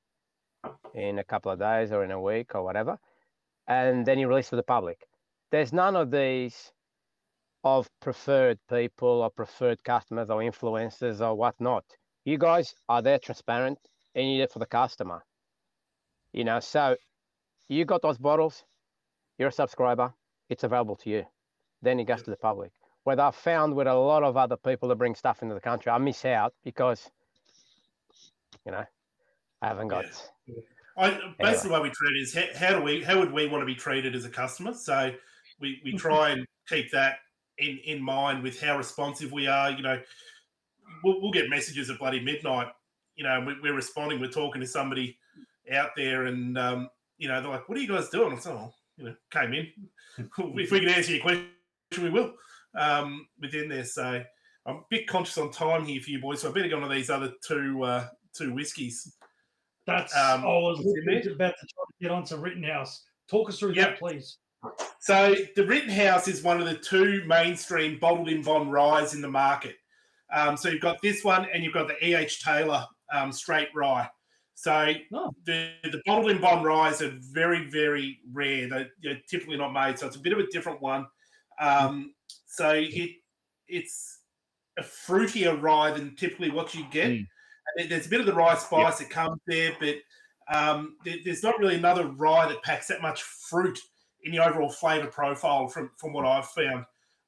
in a couple of days or in a week or whatever," and then you release to the public. There's none of these of preferred people or preferred customers or influencers or whatnot. You guys are there transparent and you're there for the customer. You know, so you got those bottles, you're a subscriber, it's available to you. Then it goes to the public. What I've found with a lot of other people that bring stuff into the country, I miss out because, you know, I haven't got. Yeah. I, basically, anyway. the way we treat it is how, how do we, how would we want to be treated as a customer? So we, we try and keep that in, in mind with how responsive we are. You know, we'll, we'll get messages at bloody midnight. You know, we, are responding. We're talking to somebody out there, and um, you know, they're like, "What are you guys doing?" I said, "Oh, you know, came in. if we can answer your question, we will." Um, within there, so I'm a bit conscious on time here for you boys, so I better go on to these other two uh, two whiskies. That's um, I was about to try to get onto Rittenhouse. Talk us through yep. that, please. So the Rittenhouse is one of the two mainstream bottled in bond ryes in the market. Um, so you've got this one, and you've got the E. H. Taylor um, straight rye. So oh. the, the bottled in bond ryes are very, very rare. They're, they're, typically not made. So it's a bit of a different one. Um, so it it's a fruitier rye than typically what you get. Mm. And there's a bit of the rye spice that comes there, but um, there, there's not really another rye that packs that much fruit in the overall flavour profile from from what I've found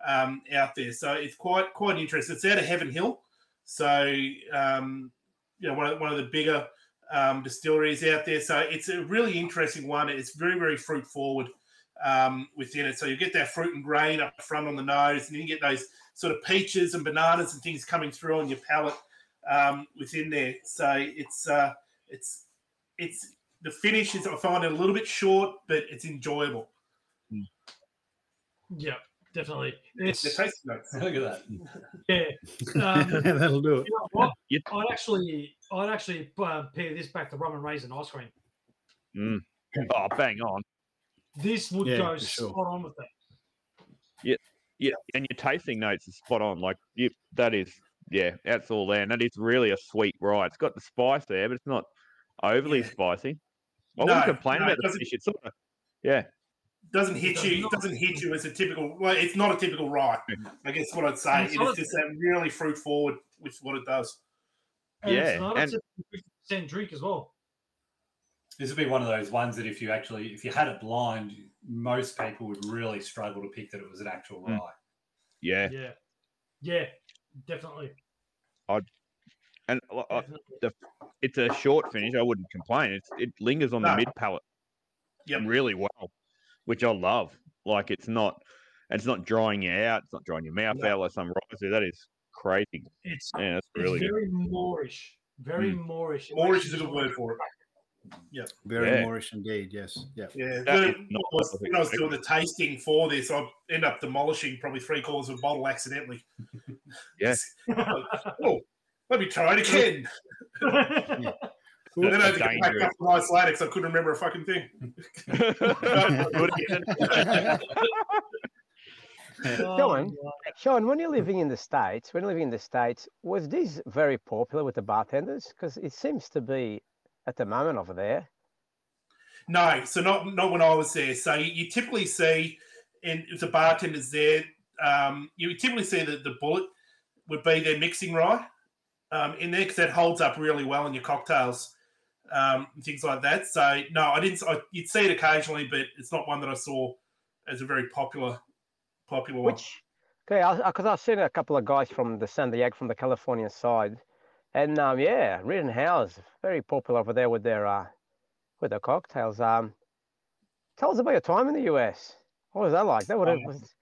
um, out there. So it's quite quite interesting. It's out of Heaven Hill, so um, you know one of, one of the bigger um, distilleries out there. So it's a really interesting one. It's very very fruit forward um, within it. So you get that fruit and grain up front on the nose, and then you get those sort of peaches and bananas and things coming through on your palate um, within there. So it's uh, it's it's the finish is I find it a little bit short, but it's enjoyable. Yeah, definitely. The It's taste notes. Look at that. yeah. Um, That'll do it. you know what? You- I'd actually, I'd actually uh, pair this back to rum and raisin ice cream. Mm. Oh, bang on. This would Yeah, go for sure. spot on with that. Yeah, yeah, and your tasting notes are spot on. Like you, that is, yeah, that's all there. And that is really a sweet rye. It's got the spice there, but it's not overly Yeah. spicy. I No, wouldn't complain no, about the doesn't- It's sort of, yeah, doesn't hit does you. It doesn't hit you as a typical. Well, it's not a typical rye. I guess what I'd say. It's It is just that really fruit forward with what it does. And Yeah, it's not and- fifty percent drink as well. This would be one of those ones that if you actually, if you had it blind, most people would really struggle to pick that it was an actual Mm. rye. yeah. Yeah, yeah, definitely. I'd and uh, definitely. it's a short finish. I wouldn't complain. It's it lingers on No. the mid palate Yep. really well, which I love. Like it's not, it's not drying you out. It's not drying your mouth No. out like some ryes. do. That is crazy. It's Yeah, that's it's really good. very moreish. Very mm. moreish. Moreish is a good word for it. Yeah, very Yeah. moreish indeed. Yes. Yeah. Yeah. That the- is not what was- when I was doing the tasting for this, I end up demolishing probably three quarters of a bottle accidentally. Yeah. oh, let me try it again. And then I had to get back dangerous. up the because I couldn't remember a fucking thing. Do it again. Going. my- Sean, when you're living in the States, when you're living in the States, was this very popular with the bartenders? Because it seems to be at the moment over there. No, so not not when I was there. So you, you typically see, and if the bartender's there, um, you typically see that the Bulleit would be their mixing rye um, in there because that holds up really well in your cocktails um, and things like that. So no, I didn't. I, you'd see it occasionally, but it's not one that I saw as a very popular popular one. Which, okay, because I've seen a couple of guys from the San Diego, from the California side, and um, yeah, Rittenhouse, very popular over there with their uh, with their cocktails. Um, tell us about your time in the US. What was that like? That would have was,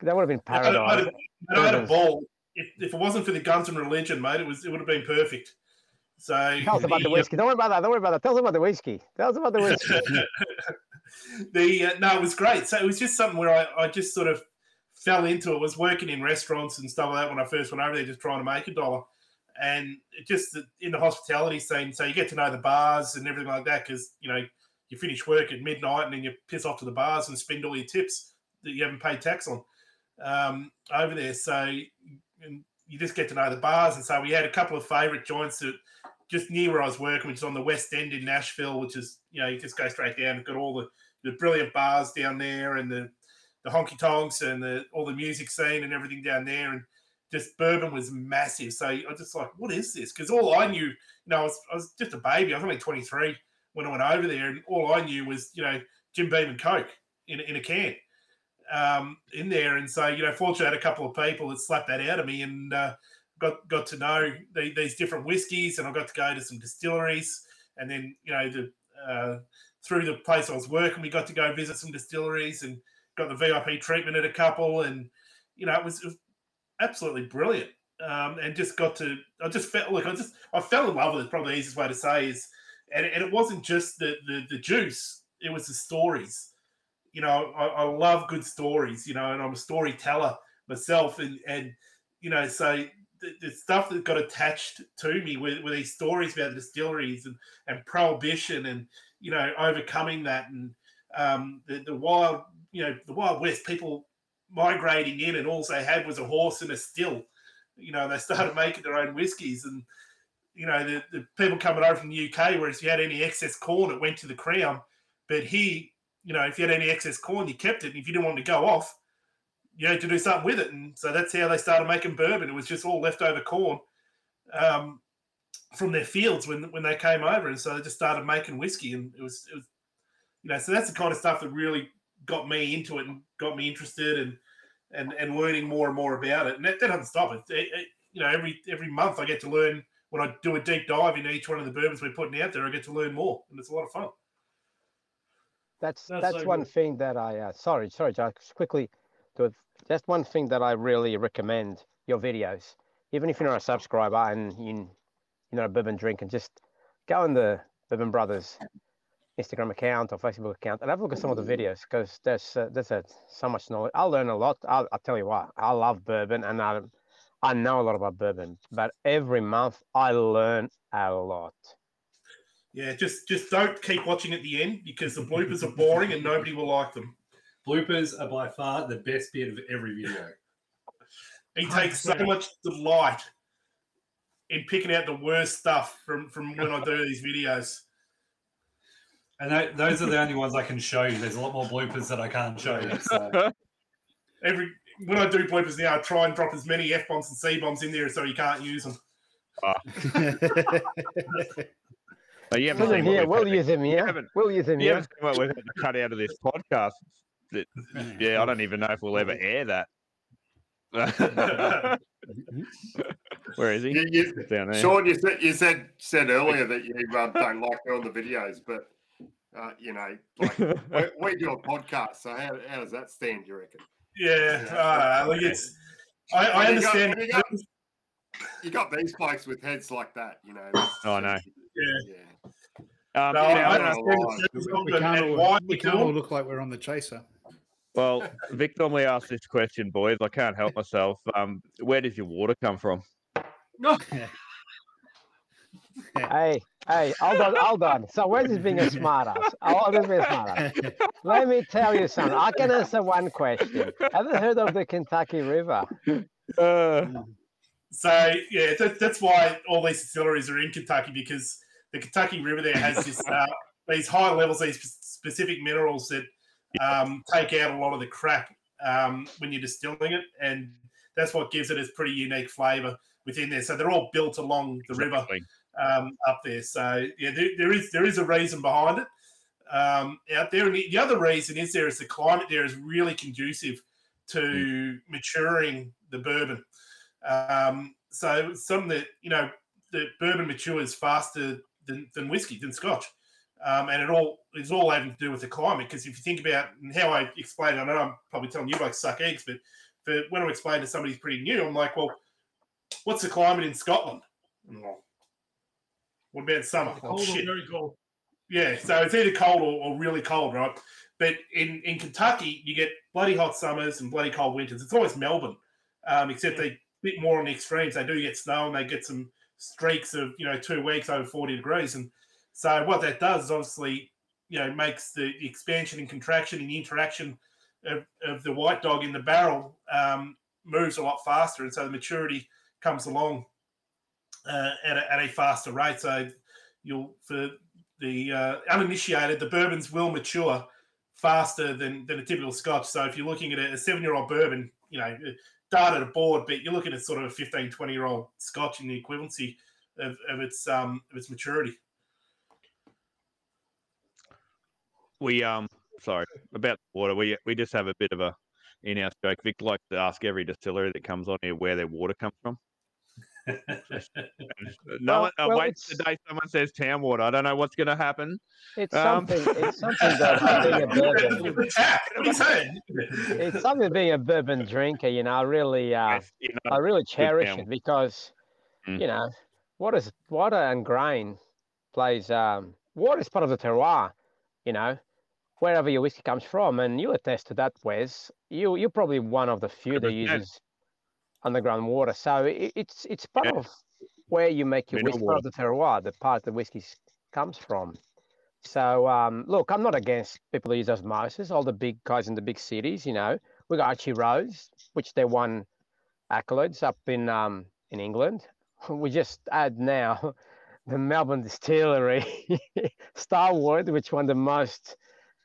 that would have been I had, a- I had paradise. I had a ball. If, if it wasn't for the guns and religion, mate, it was it would have been perfect. So Tell us about the uh, whiskey. Don't worry about that. Don't worry about that. Tell us about the whiskey. Tell us about the whiskey. the uh, no, it was great. So it was just something where I, I just sort of fell into it. I Was working in restaurants and stuff like that when I first went over there, just trying to make a dollar. And it just in the hospitality scene, so you get to know the bars and everything like that because you know you finish work at midnight and then you piss off to the bars and spend all your tips that you haven't paid tax on um, over there. So and you just get to know the bars, and so we had a couple of favourite joints that just near where I was working, which is on the West End in Nashville, which is you know you just go straight down. Got all the, the brilliant bars down there, and the the honky tonks, and the all the music scene and everything down there, and just bourbon was massive. So I was just like, what is this? Because all I knew, you know, I was, I was just a baby. I was only 23 when I went over there, and all I knew was you know Jim Beam and Coke in, in a can um, in there. And so, you know, fortunately, I had a couple of people that slapped that out of me and uh, got got to know the, these different whiskies, and I got to go to some distilleries, and then you know the uh, through the place I was working, we got to go visit some distilleries and got the VIP treatment at a couple, and you know, it was, it was absolutely brilliant. Um, and just got to, I just felt like I just, I fell in love with it. Probably the easiest way to say is, and, and it wasn't just the, the the juice; it was the stories you know, I, I love good stories, you know, and I'm a storyteller myself, and and you know, so the, the stuff that got attached to me with, with these stories about the distilleries and and prohibition, and you know, overcoming that, and um, the the wild, you know, the wild west people migrating in, and all they had was a horse and a still, you know, they started making their own whiskies, and you know, the, the people coming over from the UK, whereas if you had any excess corn, it went to the crown, but he you know, if you had any excess corn, you kept it. And if you didn't want to go off, you know, to do something with it. And so that's how they started making bourbon. It was just all leftover corn um, from their fields when when they came over, and so they just started making whiskey. And it was, it was, you know, so that's the kind of stuff that really got me into it and got me interested and and and learning more and more about it. And that, that doesn't stop. It, it, it, you know, every every month I get to learn when I do a deep dive into each one of the bourbons we're putting out there. I get to learn more, and it's a lot of fun. That's that's, that's so one good. thing that I uh, sorry sorry just quickly to just one thing that I really recommend your videos. Even if you're not a subscriber and you you're not a bourbon drinker, just go on the Bourbon Brothers Instagram account or Facebook account and have a look at some of the videos because there's uh, there's uh, so much knowledge. I'll learn a lot. I'll, I'll, tell you what, I love bourbon and I I know a lot about bourbon, but every month I learn a lot. Yeah, just just don't keep watching at the end because the bloopers are boring and nobody will like them. Bloopers are by far the best bit of every video. he takes so much delight in picking out the worst stuff from from when I do these videos. And that, those are the only ones I can show you. There's a lot more bloopers that I can't show you. So. Every when I do bloopers now, I try and drop as many f bombs and c bombs in there so you can't use them. Oh. Oh, you haven't seen yeah, we'll use them. Yeah, we'll use him. You yeah. haven't seen what we've had to cut out of this podcast. That, yeah, I don't even know if we'll ever air that. Where is he? You, you, Down there. Sean, you said you said said earlier that you um, don't like doing the videos, but uh, you know, like we, we, do a podcast. So how, how does that stand? You reckon? Yeah, uh, like it's. I, I understand. You got, you, got, you got, these blokes with heads like that, you know. Oh, I know. Yeah. yeah. Um, no, I, we can't, all, we can't all look like we're on the chaser. Well, Vic normally asks this question, boys. I can't help myself. Um, where does your water come from? No. hey, hey, hold on, hold on. So where's this being a smartass? Hold on, being a smartass. Let me tell you something. I can answer one question. Have you heard of the Kentucky River? Uh, so yeah, that, that's why all these distilleries are in Kentucky because the Kentucky River there has this uh, these high levels, these specific minerals that um, take out a lot of the crap um, when you're distilling it, and that's what gives it a pretty unique flavour within there. So they're all built along the river um, up there. So yeah, there, there is there is a reason behind it um, out there, and the other reason is there is the climate there is really conducive to mm. maturing the bourbon. Um, so some that you know the bourbon matures faster than, than whiskey, than scotch. Um, and it all is all having to do with the climate. Because if you think about how I explain, it, I know I'm probably telling you like suck eggs, but for when I explain to somebody who's pretty new, I'm like, well, what's the climate in Scotland? Like, what about summer? Cold oh, very cold. Yeah, so it's either cold or, or, really cold, right? But in, in Kentucky, you get bloody hot summers and bloody cold winters. It's always Melbourne, um, except they bit more on the extremes. They do get snow and they get some streaks of you know two weeks over 40 degrees and so what that does is obviously you know makes the expansion and contraction and the interaction of, of the white dog in the barrel um, moves a lot faster. And so the maturity comes along uh, at, a, at a faster rate. So you'll for the uh, uninitiated the bourbons will mature faster than, than a typical scotch. So if you're looking at a seven year old bourbon you know data to board, but you're looking at sort of a 15, 20 year old Scotch in the equivalency of, of its um, of its maturity. We um sorry about water. We we just have a bit of a in our joke. Vic likes to ask every distillery that comes on here where their water comes from. no well, one, uh, well, wait the day someone says town water. I don't know what's going to happen. It's um, something. It's something that being a bourbon. it's something being a bourbon drinker. You know, I really, uh, yes, you know, I really cherish it because, mm. you know, water is water and grain plays. Um, water is part of the terroir. You know, wherever your whiskey comes from, and you attest to that, Wes. You you're probably one of the few that uses underground water. So it, it's it's part yeah. of where you make your whiskey, part of the terroir, the part the whiskey comes from. So um, look, I'm not against people who use osmosis. All the big guys in the big cities, you know, we got Archie Rose, which they won accolades up in um, in England. We just add now the Melbourne Distillery Starward, which won the most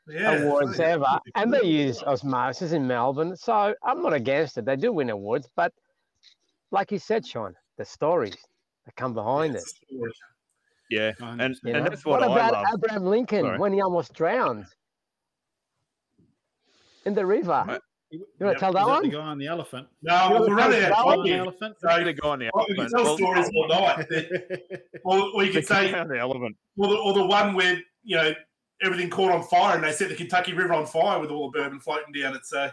yeah, awards ever, and they use osmosis in Melbourne. So I'm not against it. They do win awards, but like you said, Sean, the stories that come behind it. Yeah, and, and that's what, what about love. Abraham Lincoln Sorry. when he almost drowned in the river? You want to tell that one? The guy on the elephant. No, we'll run out of time. The elephant. So, the guy on the elephant. We can tell stories all night. or, or you could say the elephant, or the, or the one where you know everything caught on fire and they set the Kentucky River on fire with all the bourbon floating down it. So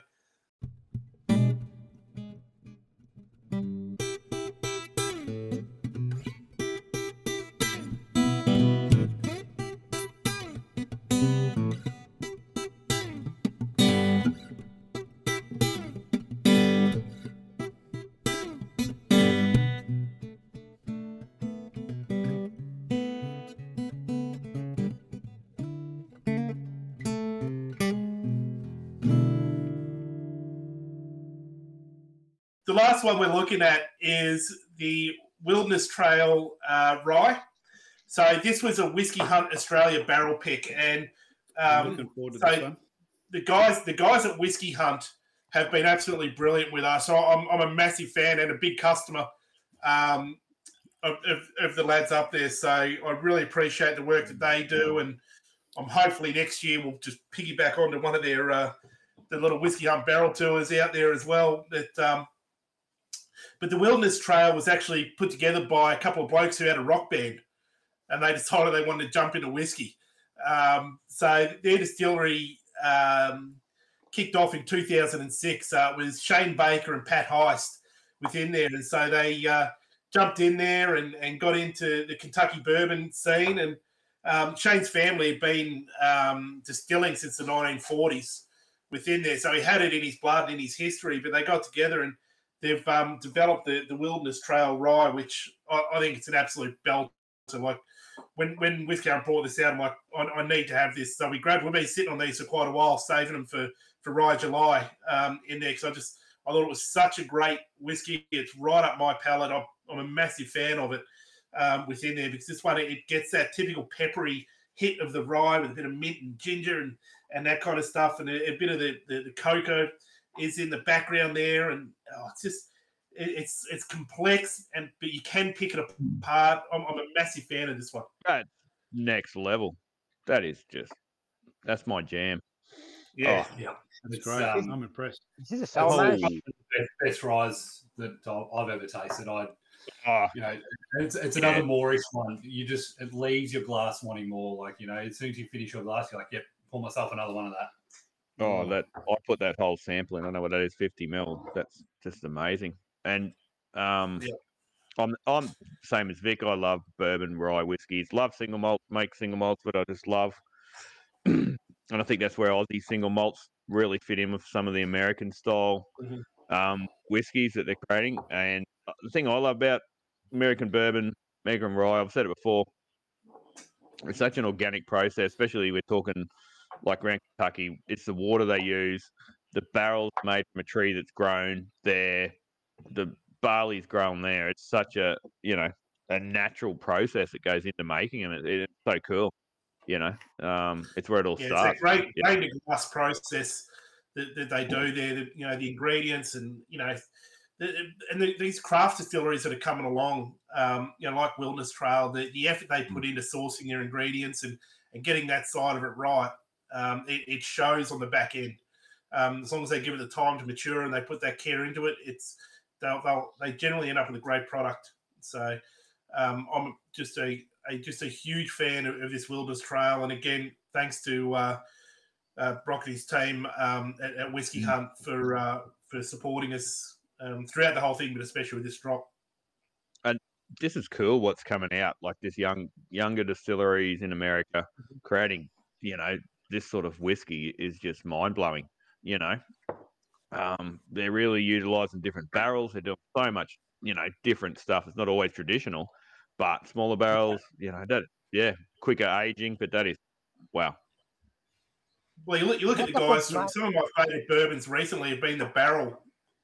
last one we're looking at is the Wilderness Trail uh, Rye. So this was a Whiskey Hunt Australia barrel pick, and um, looking forward to so this one. The guys, the guys at Whiskey Hunt have been absolutely brilliant with us. So I'm, I'm a massive fan and a big customer um, of, of, of, the lads up there. So I really appreciate the work that they do, and I'm hopefully next year we'll just piggyback onto one of their uh, the little whiskey hunt barrel tours out there as well. That um, but the Wilderness Trail was actually put together by a couple of blokes who had a rock band, and they decided they wanted to jump into whiskey. Um, so their distillery um, kicked off in 2006 uh, with Shane Baker and Pat Heist within there, and so they uh, jumped in there and, and got into the Kentucky bourbon scene. And um, Shane's family had been um, distilling since the 1940s within there, so he had it in his blood, in his history. But they got together and they've um, developed the, the Wilderness Trail Rye, which I, I think it's an absolute belter. Like when when Whiskey brought this out, I'm like, I, I, need to have this. So we grabbed. We've been sitting on these for quite a while, saving them for for Rye July um, in there because I just I thought it was such a great whiskey. It's right up my palate. I'm, I'm a massive fan of it um, within there because this one it gets that typical peppery hit of the rye with a bit of mint and ginger and and that kind of stuff and a, a bit of the, the, the cocoa is in the background there, and oh, it's just it, it's it's complex, and but you can pick it apart. I'm, I'm a massive fan of this one. That next level. That is just that's my jam. Yeah, oh, yeah, that's great. Um, I'm impressed. This is so best, best ryes that I've ever tasted. I, oh. you know, it's, it's another yeah. moreish one. You just it leaves your glass wanting more. Like you know, as soon as you finish your glass, you're like, yep, pour myself another one of that. Oh, that I put that whole sample in. I know what that is, fifty mil. That's just amazing. And um, yeah. I'm I'm same as Vic. I love bourbon rye whiskies. Love single malt. Make single malts, but I just love. and I think that's where Aussie single malts really fit in with some of the American style mm-hmm. um, whiskies that they're creating. And uh, the thing I love about American bourbon, American rye, I've said it before. It's such an organic process, especially we're talking like around Kentucky, it's the water they use. The barrel's made from a tree that's grown there. The barley's grown there. It's such a you know a natural process that goes into making them. It, it's so cool. You know, um, it's where it all yeah, starts. It's a great, yeah. great glass process that, that they do there. The, you know, the ingredients and you know, the, and the, these craft distilleries that are coming along, um, you know, like Wilderness Trail, the, the effort they put mm. into sourcing their ingredients and and getting that side of it right um, it, it, shows on the back end. Um, as long as they give it the time to mature and they put that care into it, it's they'll, they'll they generally end up with a great product. So um, I'm just a, a, just a huge fan of, of, this Wilderness Trail, and again, thanks to uh, uh, Brock and his team um, at, at, Whiskey mm. Hunt for uh, for supporting us um, throughout the whole thing, but especially with this drop. And this is cool. What's coming out, like this young younger distilleries in America mm-hmm. creating, you know, this sort of whiskey is just mind blowing. You know, um, they're really utilizing different barrels. They're doing so much, you know, different stuff. It's not always traditional, but smaller barrels. You know, that yeah, quicker aging. But that is wow. Well, you look, you look at the guys. Some of my favourite bourbons recently have been the barrel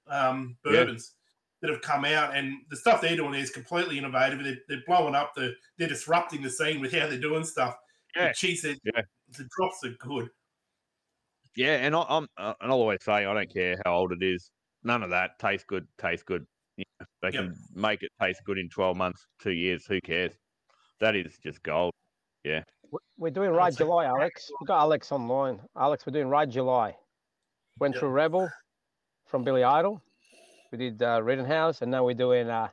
um, bourbons. Yeah. That have come out, and the stuff they're doing is completely innovative. They're, they're blowing up the, they're disrupting the scene with how they're doing stuff. Yeah, geez, yeah the drops are good. yeah, and I, I'm uh, and I'll always say I don't care how old it is. None of that tastes good. Tastes good. You know, they Yep. can make it taste good in 12 months, two years. Who cares? That is just gold. Yeah. We're doing Rye That's. July, Alex. We've got Alex online. Alex, we're doing Rye July. Went Yep. through Rebel from Billy Idol. We did uh, Rittenhouse, and now we're doing uh,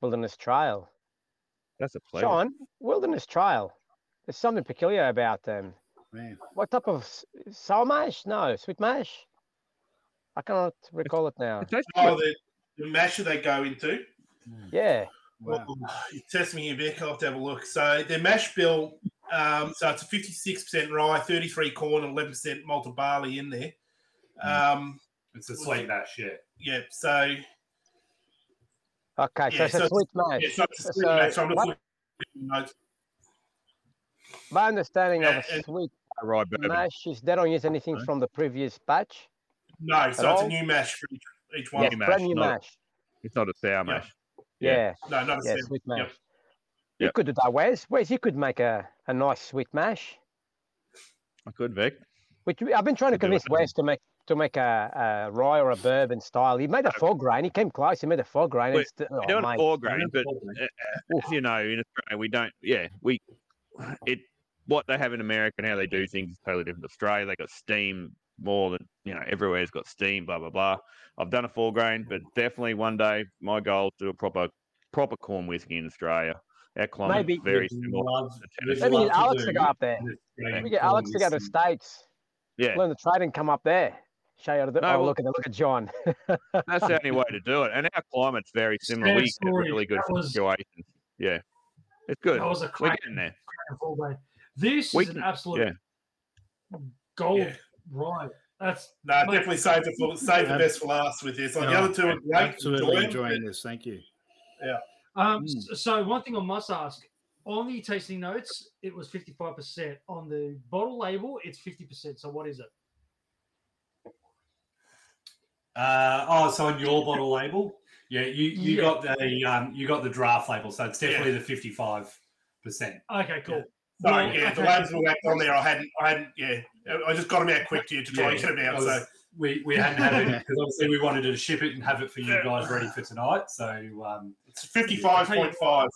Wilderness Trail. That's a pleasure. Sean, Wilderness Trail. There's something peculiar about them. Man, What type of s- sour mash? No, sweet mash. I cannot recall it now. It tastes Oh, good. the, the masher they go into. Yeah, wow. You test me here, Vic. I'll have to have a look. So their mash bill, um, so it's a 56% rye, 33 corn, and 11% malted barley in there. Um, It's a sweet mash, yeah. yeah, so Okay, so Yeah, it's a so it's- sweet mash. yeah, so it's a sweet So mash. So I'm just what- looking at the notes. My understanding of Yeah, a and- sweet Rye bourbon. mash is they don't use anything Right. from the previous batch. No, so At it's a new mash for each, each one. Yes, New brand mash, new not- mash. It's not a sour Yeah. mash. Yeah, Yeah. No, not a yeah, yeah, sweet Yep. mash. You Yep. could do that, Wes. Wes, you could make a, a nice sweet mash. I could, Vic. Which I've been trying to convince it. Wes to make to make a, a rye or a bourbon style. He made a four grain. He came close. He made a four grain. Wait, It's the- We're oh, doing mate. four grain, but uh, as you know, in Australia, we don't. Yeah, we it what they have in America and how they do things is totally different. Australia, they got steam more than you know. Everywhere's got steam. Blah blah blah. I've done a four grain, but definitely one day my goal is to do a proper proper corn whiskey in Australia. Our climate's Maybe- very similar. love- to. Maybe get Alex to do go up there. an Australian Maybe get corn Alex to go to the. States. Yeah, Learn the trade and come up there. Show you how to do No, Oh, well- look at look at John. that's the only way to do it. And our climate's very similar. Sad We get story. really good That was- situations. Yeah, it's good. That was a We're crack getting there. full day. This We is an can- absolute gold Yeah. right. That's No, Mate. definitely save the save the best for last with this. Like the other two are great. Absolutely enjoy 'em, enjoying this. Thank you. Yeah. Um, Mm. So one thing I must ask: on the tasting notes, it was fifty-five percent. On the bottle label, it's fifty percent. So what is it? Uh, oh, so on your bottle label, yeah, you, you Yeah. got the um, you got the draft label, so it's definitely the fifty five percent. Okay, cool. Sorry, Well, yeah, the okay. labels were whacked on there. I hadn't, I hadn't, yeah, I just got them out quick to you to try Yeah, and get them out. that So We, we hadn't had it because obviously we wanted to ship it and have it for you guys ready for tonight. So um, it's fifty-five point five.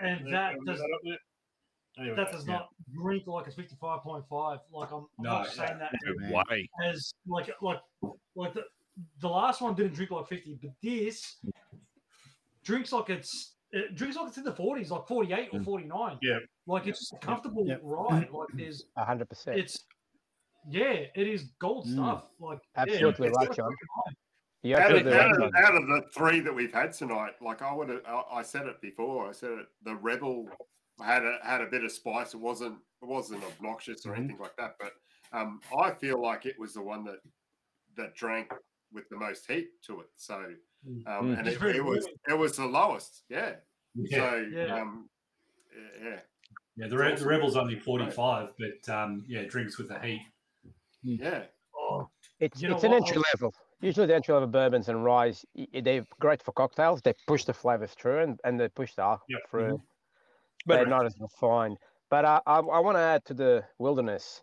And that does Anyway, that does yeah. not drink like it's fifty-five point five. Like I'm, I'm No, not saying that No way. as like like like the, the last one didn't drink like 50 but this drinks like it's it drinks like it's in the 40s like 48 or 49 Yeah. like it's just a comfortable Yep. ride like there's hundred percent. it's yeah it is gold Mm. stuff like yeah, Absolutely it's right, like John. fucking high. You Out of, out, of, out of the three that we've had tonight, like I would have, I said it before. I said it. The rebel had a had a bit of spice. It wasn't it wasn't obnoxious or Mhm. anything like that. But um, I feel like it was the one that that drank with the most heat to it. So um, Mm. and it, it was it was the lowest. Yeah. yeah, So Yeah. um, yeah, yeah, yeah, the, Re- the rebel's only forty five, but um, yeah, drinks with the heat. yeah. oh, It's You know it's an what? entry level. Usually the entry level bourbons and rye, they're great for cocktails. They push the flavors through and, and they push the alcohol Yep. through. But- They're not as refined. But uh, I, I want to add to the wilderness.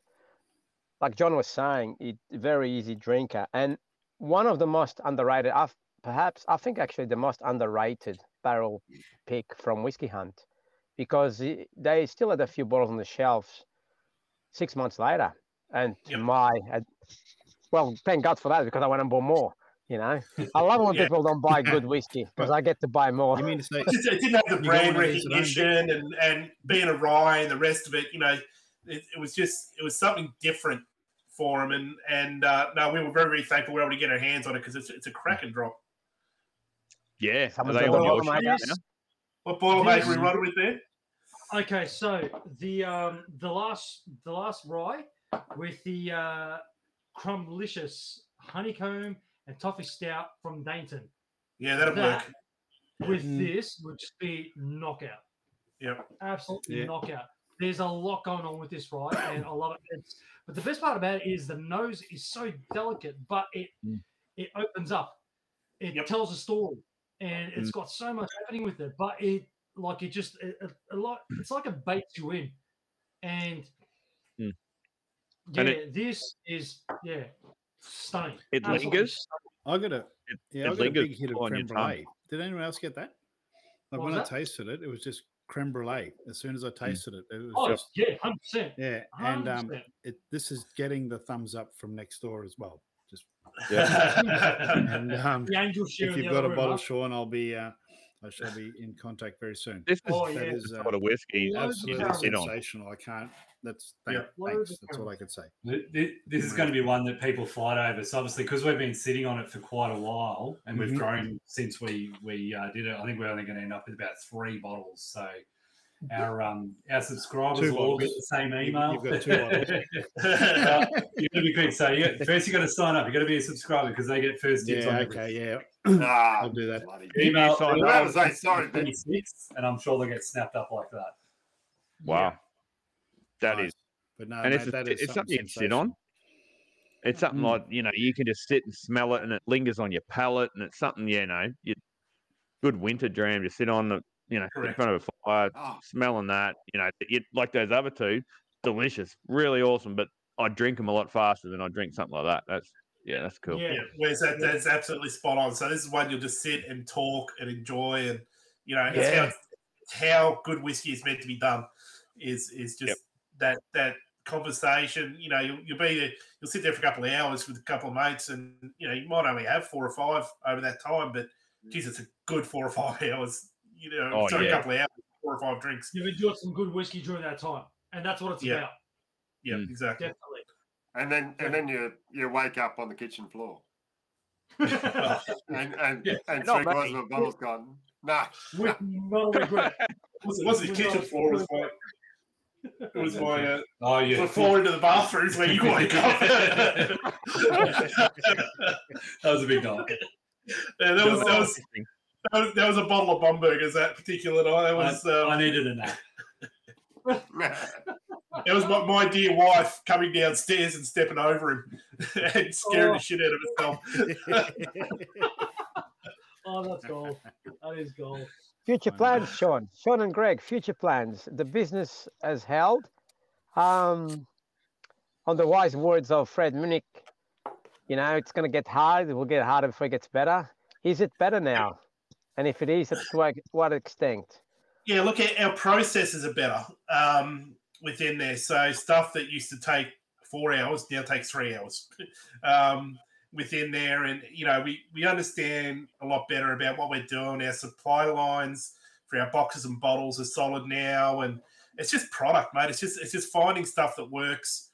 Like John was saying, it very easy drinker and one of the most underrated. I've, perhaps I think actually the most underrated barrel pick from Whiskey Hunt, because they still had a few bottles on the shelves six months later, and to Yep. my well, thank God for that because I went and bought more. You know, I love when Yeah. people don't buy good whiskey because I get to buy more. You mean to say It didn't have the brand one of these at home, recognition and, and being a rye and the rest of it. You know, it, it was just it was something different for him. And and uh, no, we were very very thankful we were able to get our hands on it because it's it's a cracking drop. Yeah. Are they on your bottom sheet out now? What boilermaker This- we running with there? okay so the um the last the last rye with the uh crumblicious honeycomb and toffee stout from dainton Yeah, that'll That- work. with Mm. this would just be knockout Yep. absolutely Yeah. knockout. There's a lot going on with this ride, and I love it. It's, but the best part about it is the nose is so delicate, but it Mm. it opens up. It Yep. tells a story, and it's got so much happening with it. But it like it just a, a, a lot. It's like it baits you in, and Mm. Yeah, And it- this is yeah stunning. It Absolutely lingers. stunning. I got a It, yeah, it I got a big hit of creme brulee. Did anyone else get that? Like What when was I tasted it, it was just creme brulee. As soon as I tasted it, it was Oh just yeah, hundred percent. yeah. And um, it, this is getting the thumbs up from next door as well. Just yeah. and um, The angel share if you've the got a room, bottle, huh? Sean, I'll be uh, I shall be in contact very soon. This is Oh, the yeah. That is uh, sort of whiskey Loads absolutely can sit on. sensational. I can't. That's thank, Yeah. Thanks. That's all I could say. Th- th- This is going to be one that people fight over. So obviously, because we've been sitting on it for quite a while, and we've Mhm. grown since we we uh, did it. I think we're only going to end up with about three bottles. So our um our subscribers Two will all get the same email. you've got two bottles. Uh, you got to be quick. So yeah, first you got to sign up. You got to be a subscriber because they get first dibs on Yeah. everything. Okay. Yeah. Ah, I'll do that. bloody- Email. sign up. I was like, sorry, 26, and I'm sure they'll get snapped up like that. Wow. that Nice. is, But no, and mate, it's, a, that is it's something you can sit on. It's something Mm. like you know you can just sit and smell it, and it lingers on your palate, and it's something you know you good winter dram to sit on the you know in front of a fire, Oh, smelling that. You know, you, like those other two, delicious, really awesome. But I drink them a lot faster than I drink something like that. That's yeah, that's cool. Yeah. Yeah, whereas that, that's absolutely spot on. So this is one you'll just sit and talk and enjoy, and you know, it's, how, Yeah. it's how good whiskey is meant to be done. Is is just Yep. that that conversation. You know, you'll, you'll be there, you'll sit there for a couple of hours with a couple of mates, and you know, you might only have four or five over that time, but geez, it's a good four or five hours. You know, Oh, sorry, a couple of hours, four or five drinks. You've enjoyed some good whiskey during that time, and that's what it's Yeah. about. Yeah, Mm. exactly. Definitely. and then and then you you wake up on the kitchen floor, and and, Yeah, and not three quarters of a bottle's gone. Nah, With no regret. was, was the kitchen floor was my it was my uh, Oh the yeah, floor into the bathrooms where you wake up. that was a big night. Yeah, that was that was Interesting. that was, that was a bottle of Bomberger's that particular night. That was I, I um, needed a nap. that was my, my dear wife coming downstairs and stepping over him and scaring Oh. the shit out of herself. Oh, that's gold. That is gold. Future plans, Sean. Sean and Greg, future plans. The business has held. Um, on the wise words of Fred Minnick, you know, it's going to get hard. It will get harder before it gets better. Is it better now? And if it is, to what, extent? yeah, look our processes are better um, within there. So stuff that used to take four hours now takes three hours um, within there, and you know we we understand a lot better about what we're doing. Our supply lines for our boxes and bottles are solid now, and it's just product, mate. It's just it's just finding stuff that works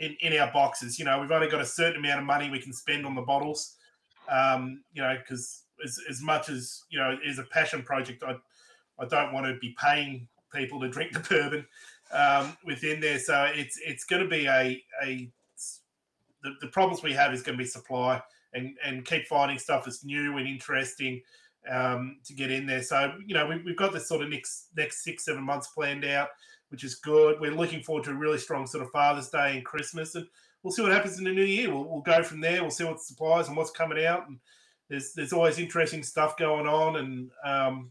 in in our boxes. You know, we've only got a certain amount of money we can spend on the bottles. Um, you know, because as, as much as you know, is a passion project. I I don't want to be paying people to drink the bourbon um, within there. So it's it's going to be a a the, the problems we have is going to be supply and and keep finding stuff that's new and interesting um, to get in there. So you know we, we've got this sort of next next six seven months planned out, which is good. We're looking forward to a really strong sort of Father's Day and Christmas, and we'll see what happens in the new year. We'll, we'll go from there. We'll see what supplies and what's coming out and. There's, there's always interesting stuff going on, and um,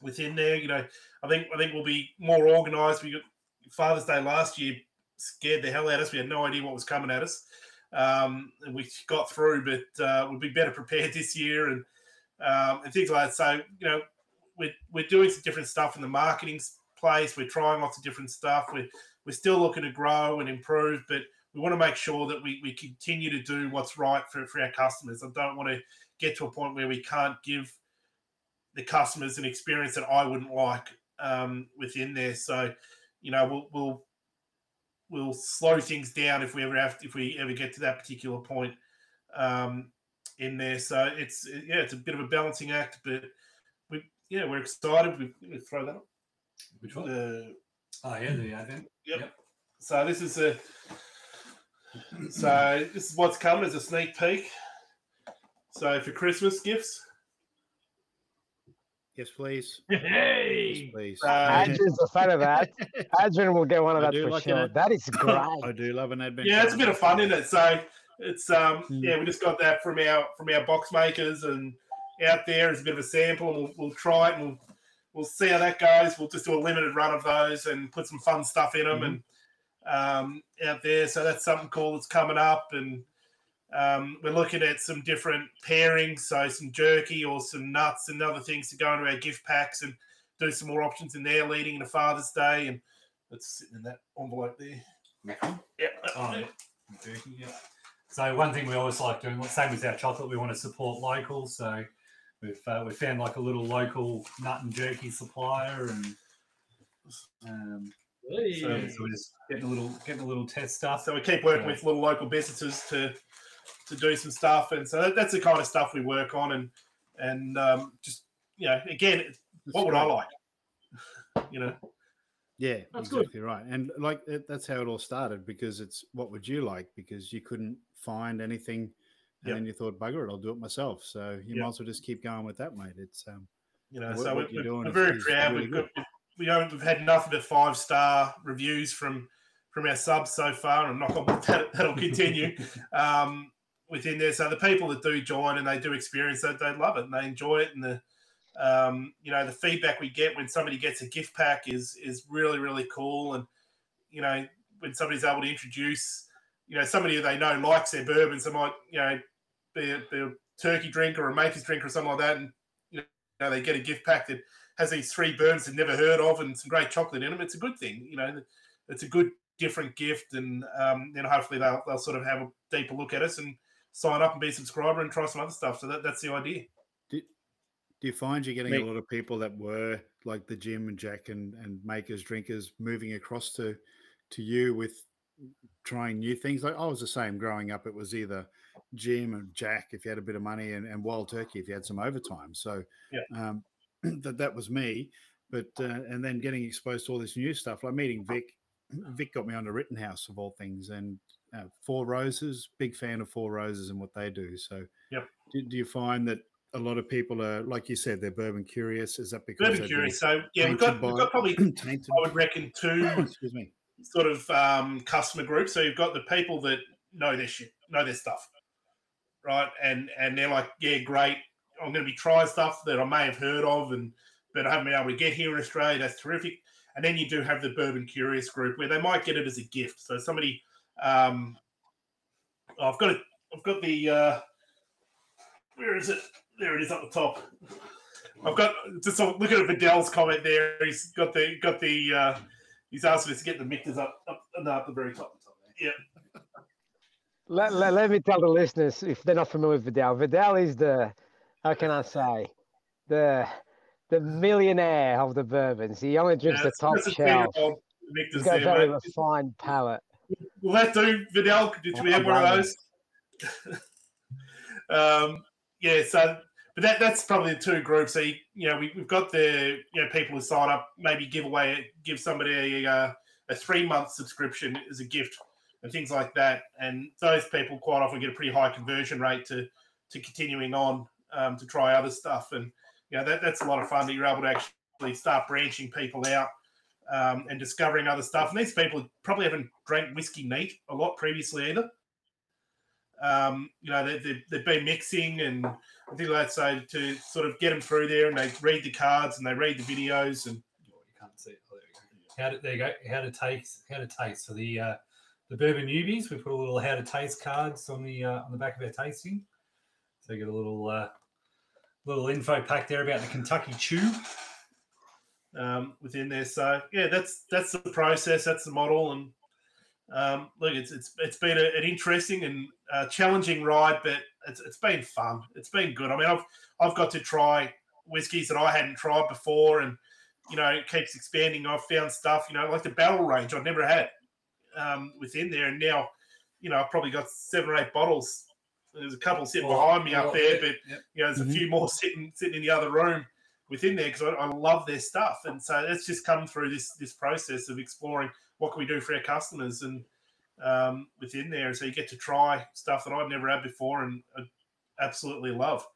within there. You know, I think I think we'll be more organised. We got Father's Day last year scared the hell out of us. We had no idea what was coming at us, um, and we got through. But uh, we'll be better prepared this year, and um, and things like that. So you know, we're we're doing some different stuff in the marketing place. We're trying lots of different stuff. We're we're still looking to grow and improve, but we want to make sure that we, we continue to do what's right for, for our customers. I don't want to get to a point where we can't give the customers an experience that I wouldn't like um, within there. So, you know, we'll we'll we'll slow things down if we ever have if we ever get to that particular point um, in there. So it's yeah, it's a bit of a balancing act, but we yeah we're excited. We, we throw that up. Which one? The, Oh yeah, the advent. Yep. Yep. So this is a so this is what's coming as a sneak peek. So for Christmas gifts, Yes, please. Hey. Yes, please. Uh, Adrian's a fan of that. Adrian will get one of I that for like sure. it. That is great. I do love an advent. yeah, it's a bit of fun in it. So it's um Mm. yeah, we just got that from our from our box makers and out there is a bit of a sample, and we'll, we'll try it and we'll we'll see how that goes. We'll just do a limited run of those and put some fun stuff in them, Mhm. and um, out there. So that's something cool that's coming up, and um, we're looking at some different pairings, so some jerky or some nuts and other things to go into our gift packs and do some more options in there leading into Father's Day. And it's sitting in that envelope there. Yeah. Oh. Jerky, yeah. So one thing we always like doing, same with our chocolate, we want to support local. So we've uh, we found like a little local nut and jerky supplier, and um, Hey. so, so we're just getting a little getting a little test stuff. So we keep working Yeah. with little local businesses to to do some stuff, and so that, that's the kind of stuff we work on, and and um, just you know, again, what would I like? You know, Yeah, That's good. exactly right. And like it, that's how it all started because it's what would you like because you couldn't find anything, and Yep. then you thought, bugger it, I'll do it myself. So you Yep. might as well just keep going with that, mate. It's um, you know, What- so what we're, you're doing we're is- very proud. really we've got we haven't we've had nothing but five star reviews from from our subs so far, and knock on wood that that'll continue. um, within there, so the people that do join and they do experience that, they love it and they enjoy it, and the um, you know the feedback we get when somebody gets a gift pack is is really really cool, and you know when somebody's able to introduce you know somebody they know likes their bourbons, they might you know be a, be a turkey drink or a Maker's drink or something like that, and you know they get a gift pack that has these three bourbons they've never heard of and some great chocolate in them. It's a good thing, you know. It's a good different gift, and um, then hopefully they'll they'll sort of have a deeper look at us and sign up and be a subscriber and try some other stuff. So that, that's the idea. do, do you find you're getting Me- a lot of people that were like the Jim and Jack and, and makers drinkers moving across to to you with trying new things? Like I was the same growing up. It was either Jim and Jack if you had a bit of money, and, and Wild Turkey if you had some overtime. So Yeah. um, that that was me. But uh, and then getting exposed to all this new stuff, like meeting Vic. Vic got me on the Rittenhouse of all things, and uh, Four Roses. Big fan of Four Roses and what they do. So, Yep. do, do you find that a lot of people are, like you said, they're bourbon curious? Is that because Bourbon curious. So yeah, we've got we've got probably? I would reckon two Excuse me. sort of um, customer groups. So you've got the people that know their shit, know their stuff, right? And and they're like, yeah, great. I'm going to be trying stuff that I may have heard of, and but I haven't been able to get here in Australia. That's terrific. And then you do have the bourbon curious group where they might get it as a gift. So somebody, um, I've got it. I've got the. Uh, where is it? There it is up the top. I've got just look at Vidal's comment there. He's got the got the. Uh, he's asking us to get the mixers up up, no, up the very top. Yeah. Let, let, let me tell the listeners if they're not familiar with Vidal. Vidal is the, how can I say, the the millionaire of the bourbons. He only drinks Yeah, the top a shelf. He's got a there, mate. refined palate. Will that do, Vidal? Did we have one of those? um, yeah, so but that that's probably the two groups. So you, you know, we, we've got the you know people who sign up, maybe give away give somebody a uh, a three month subscription as a gift and things like that. And those people quite often get a pretty high conversion rate to to continuing on um, to try other stuff. And you know that that's a lot of fun that you're able to actually start branching people out um, and discovering other stuff. And these people probably haven't drank whiskey neat a lot previously either. Um, you know, they, they, they've been mixing and things like that. So to sort of get them through there and they read the cards and they read the videos and you can't see it. Oh, there, we go. How to, there you go. How to taste. How to taste. So the uh, the bourbon newbies, we put a little how to taste cards on the uh, on the back of our tasting. So you get a little uh, little info pack there about the Kentucky Chew. um, within there. So yeah, that's that's the process. That's the model. And um, look, it's it's it's been a, an interesting and uh, challenging ride, but it's it's been fun. It's been good. I mean, I've I've got to try whiskies that I hadn't tried before, and you know, it keeps expanding. I've found stuff, you know, like the barrel range I've never had um, within there, and now, you know, I've probably got seven or eight bottles. There's a couple sitting Well, behind me up there, yeah, but yeah. you know, there's a few more sitting sitting in the other room within there because I, I love their stuff, and so it's just come through this this process of exploring what can we do for our customers and um, within there, so you get to try stuff that I've never had before and I absolutely love.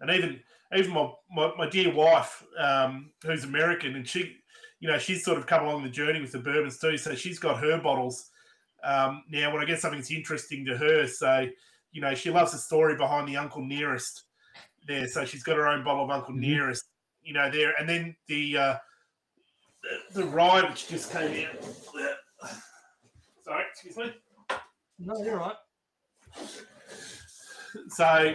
And even even my my, my dear wife, um, who's American, and she, you know, she's sort of come along the journey with the bourbons too. So she's got her bottles um, now. When I get something that's interesting to her, so you know, she loves the story behind the Uncle Nearest there. So she's got her own bottle of Uncle Mhm. Nearest, you know, there. And then the uh, the, the rye which just came out. Sorry, excuse me. No, you're right. So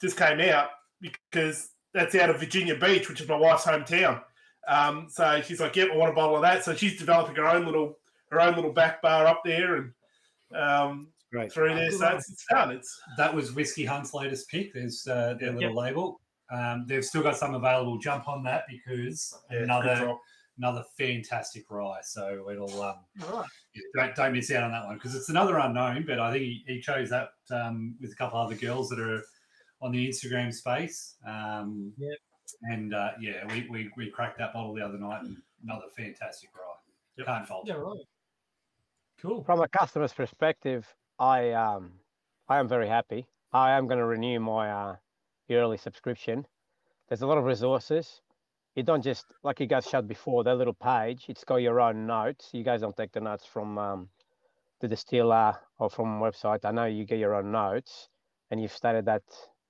just came out because that's out of Virginia Beach, which is my wife's hometown. Um, so she's like, "Yep, I want a bottle of that." So she's developing her own little her own little back bar up there and um, Great. through there. So it's, it's done. It's That was Whiskey Hunt's latest pick. There's uh, their little label. Um, they've still got some available. Jump on that because yeah, another another fantastic rye. So it'll um, All right. yeah, don't, don't miss out on that one because it's another unknown. But I think he, he chose that um, with a couple other girls that are on the Instagram space. Um, Yep. And uh, yeah, we, we we cracked that bottle the other night and another fantastic rye. Yep. Can't fault. Yeah, it. right. Cool. From a customer's perspective, I um I am very happy. I am going to renew my uh, yearly subscription. There's a lot of resources. You don't just like you guys showed before that little page. It's got your own notes. You guys don't take the notes from um, the distiller or from website. I know you get your own notes, and you've stated that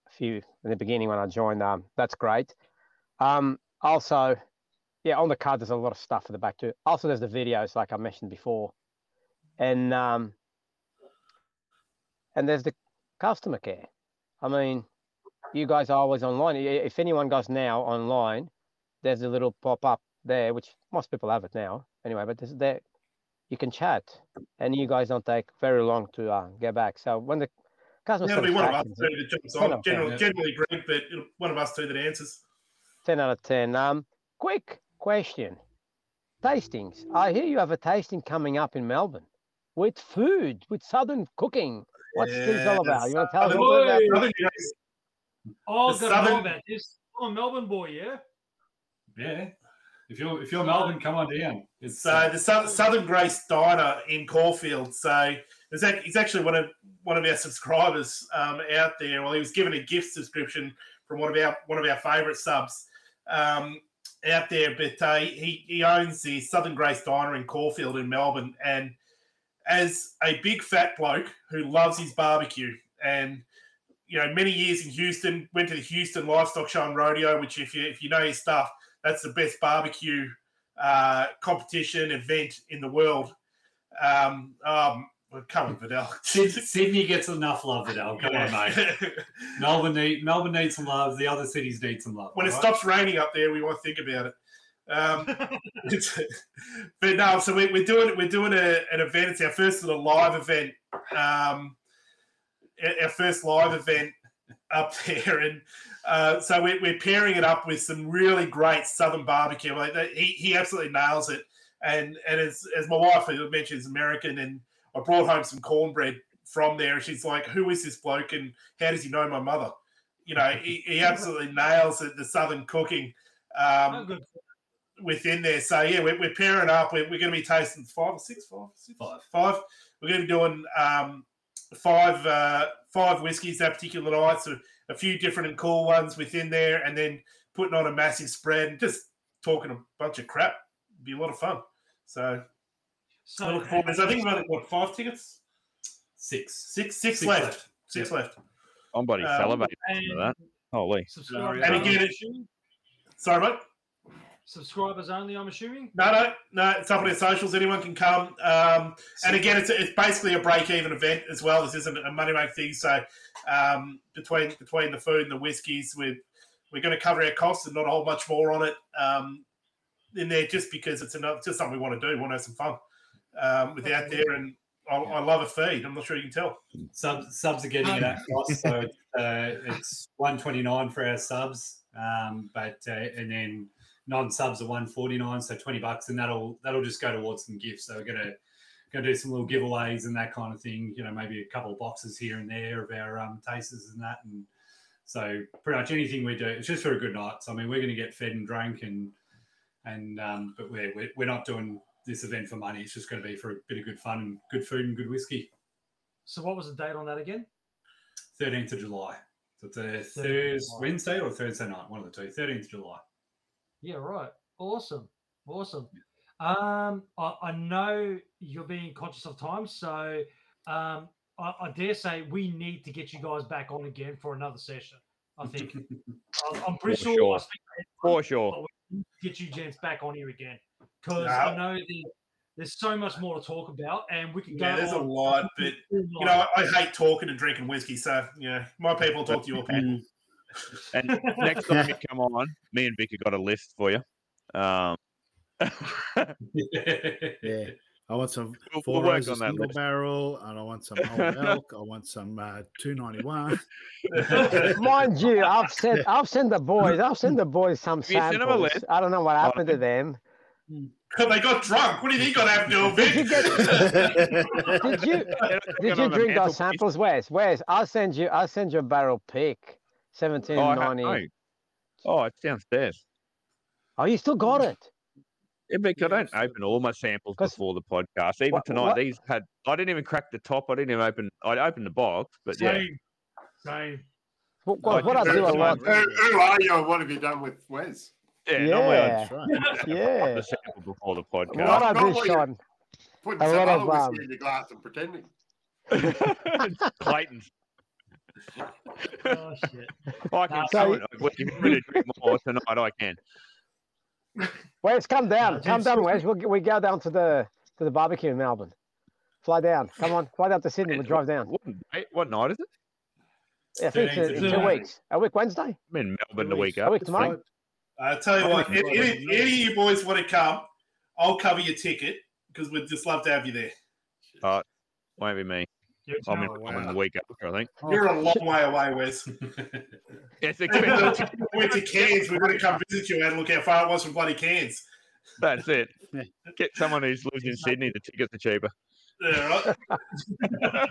a few in the beginning when I joined. Um, that's great. Um, also, yeah, on the card there's a lot of stuff at the back too. Also, there's the videos like I mentioned before and um, and there's the customer care. I mean, you guys are always online. If anyone goes now online, there's a little pop up there, which most people have it now anyway. But there, you can chat, and you guys don't take very long to uh, get back. So when the customer be one of us two that jumps on. ten, Generally, generally Greg, but one of us two that answers. 10 out of 10. Um, quick question. Tastings. I hear you have a tasting coming up in Melbourne with food, with Southern cooking. What's this all about? You want to tell us a Southern- little bit about Boy. Southern Grace. Oh, The I've got to know Southern- about this. I'm a Melbourne boy, yeah. Yeah. If you're if you're Melbourne, come on down. It's So uh, the Sou- Southern Grace Diner in Caulfield. So there's ac- he's actually one of one of our subscribers um, out there. Well, he was given a gift subscription from one of our one of our favourite subs um, out there. But uh, he he owns the Southern Grace Diner in Caulfield in Melbourne, and as a big fat bloke who loves his barbecue and you know many years in Houston, went to the Houston Livestock Show and Rodeo, which if you if you know your stuff, that's the best barbecue uh, competition event in the world. Um, um, well, come on, Vidal. Sydney gets enough love, Vidal. Come on, mate. Melbourne need Melbourne needs some love. The other cities need some love. when it right? stops raining up there, we might think about it. Um, but no, so we, we're doing we're doing a, an event. It's our first little live event. Um, our- first live event up there, and uh, so we're, we're pairing it up with some really great southern barbecue. Like he he absolutely nails it. And and as as my wife mentioned, is American, and I brought home some cornbread from there. And she's like, "Who is this bloke? And how does he know my mother?" You know, he, he absolutely nails it, the southern cooking um, Oh. Within there. So yeah, we're, we're pairing up. We're, we're going to be tasting five or six, five, six, Five. five. We're going to be doing um, five uh, five whiskies that particular night. So a few different and cool ones within there, and then putting on a massive spread and just talking a bunch of crap. Be a lot of fun. So So, I look forward. There's I think about what five tickets, six. six, six, Six left. left. Six Yep. left. I'm bloody Um, salivating and for that. Holy. subscribers, And only, again, I'm it- assuming? Sorry, mate. Subscribers only. I'm assuming. No, no, no. It's up on our socials. Anyone can come. Um, and again, it's, it's basically a break-even event as well. This isn't a money make thing. So um, between between the food and the whiskies, we're we're going to cover our costs and not a whole much more on it um, in there, just because it's enough, just something we want to do. We want to have some fun um, with out there, and I, I love a feed. I'm not sure you can tell. Subs subs are getting it at cost, so it's, uh, it's one twenty nine for our subs, um, but uh, and then non subs are one forty nine, so twenty bucks, and that'll that'll just go towards some gifts. So we're gonna gonna do some little giveaways and that kind of thing. You know, maybe a couple of boxes here and there of our um, tasters and that, and so pretty much anything we do, it's just for a good night. So I mean, we're gonna get fed and drank and and um, but we're, we're we're not doing this event for money. It's just going to be for a bit of good fun and good food and good whiskey. So what was the date on that again? 13th of July. So it's a Thursday, Wednesday or Thursday night, one of the two. 13th of July. Yeah, right. Awesome. Awesome. Um, I, I know you're being conscious of time, so um, I, I dare say we need to get you guys back on again for another session. I think I'm, I'm pretty For sure. I sure. speak for sure. we get you gents back on here again because Yeah. I know the There's so much more to talk about, and we can go. Yeah, there's a lot, but you know, I, I hate talking and drinking whiskey, so yeah, my people talk to your people. And next time you come on, me and Vic have got a list for you. Um, Yeah. I want some We'll- four we'll roses on that single list. barrel, and I want some old elk. I want some uh, two ninety one. Mind you, I've sent I've sent the boys I've sent the boys some Have you sent 'em a samples. list? I don't know what happened to okay. them. they got drunk. What do you think got happened to Did you them, get? Did you did you drink those samples? Where's Where's? I'll send you I'll send you a barrel pick. Seventeen Oh, I have, ninety. no. oh, it's downstairs. Oh, you still got it? Yeah, Vic, I don't open all my samples 'Cause- before the podcast. Even What- tonight, what- these had. I didn't even crack the top. I didn't even open. I opened the box, but yeah, Same. Same. What, what, what I do a Who- Who, who are you what have you done with Wes? yeah, normally I Yeah, yeah. the sample before the What podcast. I do, Sean. Putting A some lot other of, um, in your glass and pretending. Clayton's. Oh shit. I can So do you- it. If you want me to drink more tonight, I can. Wes, come down, Uh, come down, Wes. We'll, we go down to the to the barbecue in Melbourne. Fly down. Come on, fly down to Sydney. We'll drive down. What, date- what night is it? Yeah, I think it's, 13th in two weeks. A week Wednesday. I'm in Melbourne the week A up. week tomorrow. I tell you what, think if it's any, any of you boys want to come, I'll cover your ticket because we'd just love to have you there. Won't be me. You're oh, I'm in. I'm in the week after, I think. You're a long way away, Wes. It's If we expensive. went to Cairns, We're going to come visit you and look how far it was from bloody Cairns. That's it. Yeah. Get someone who's lives in Sydney. The tickets are cheaper. Yeah, right.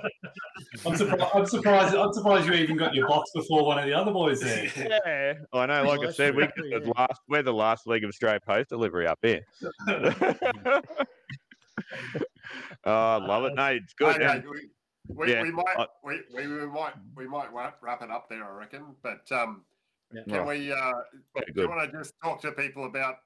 I'm, surprised, I'm surprised. I'm surprised you even got your box before one of the other boys there. Yeah, I know. Like I said, we true, get the yeah. last. We're the last league of Australia Post delivery up here. oh, I love it. No, it's good. Okay, and- we, we, yeah, we might I- we, we, we might we might wrap, wrap it up there, I reckon. But um, Yeah. can we? Uh, do good. you want to just talk to people about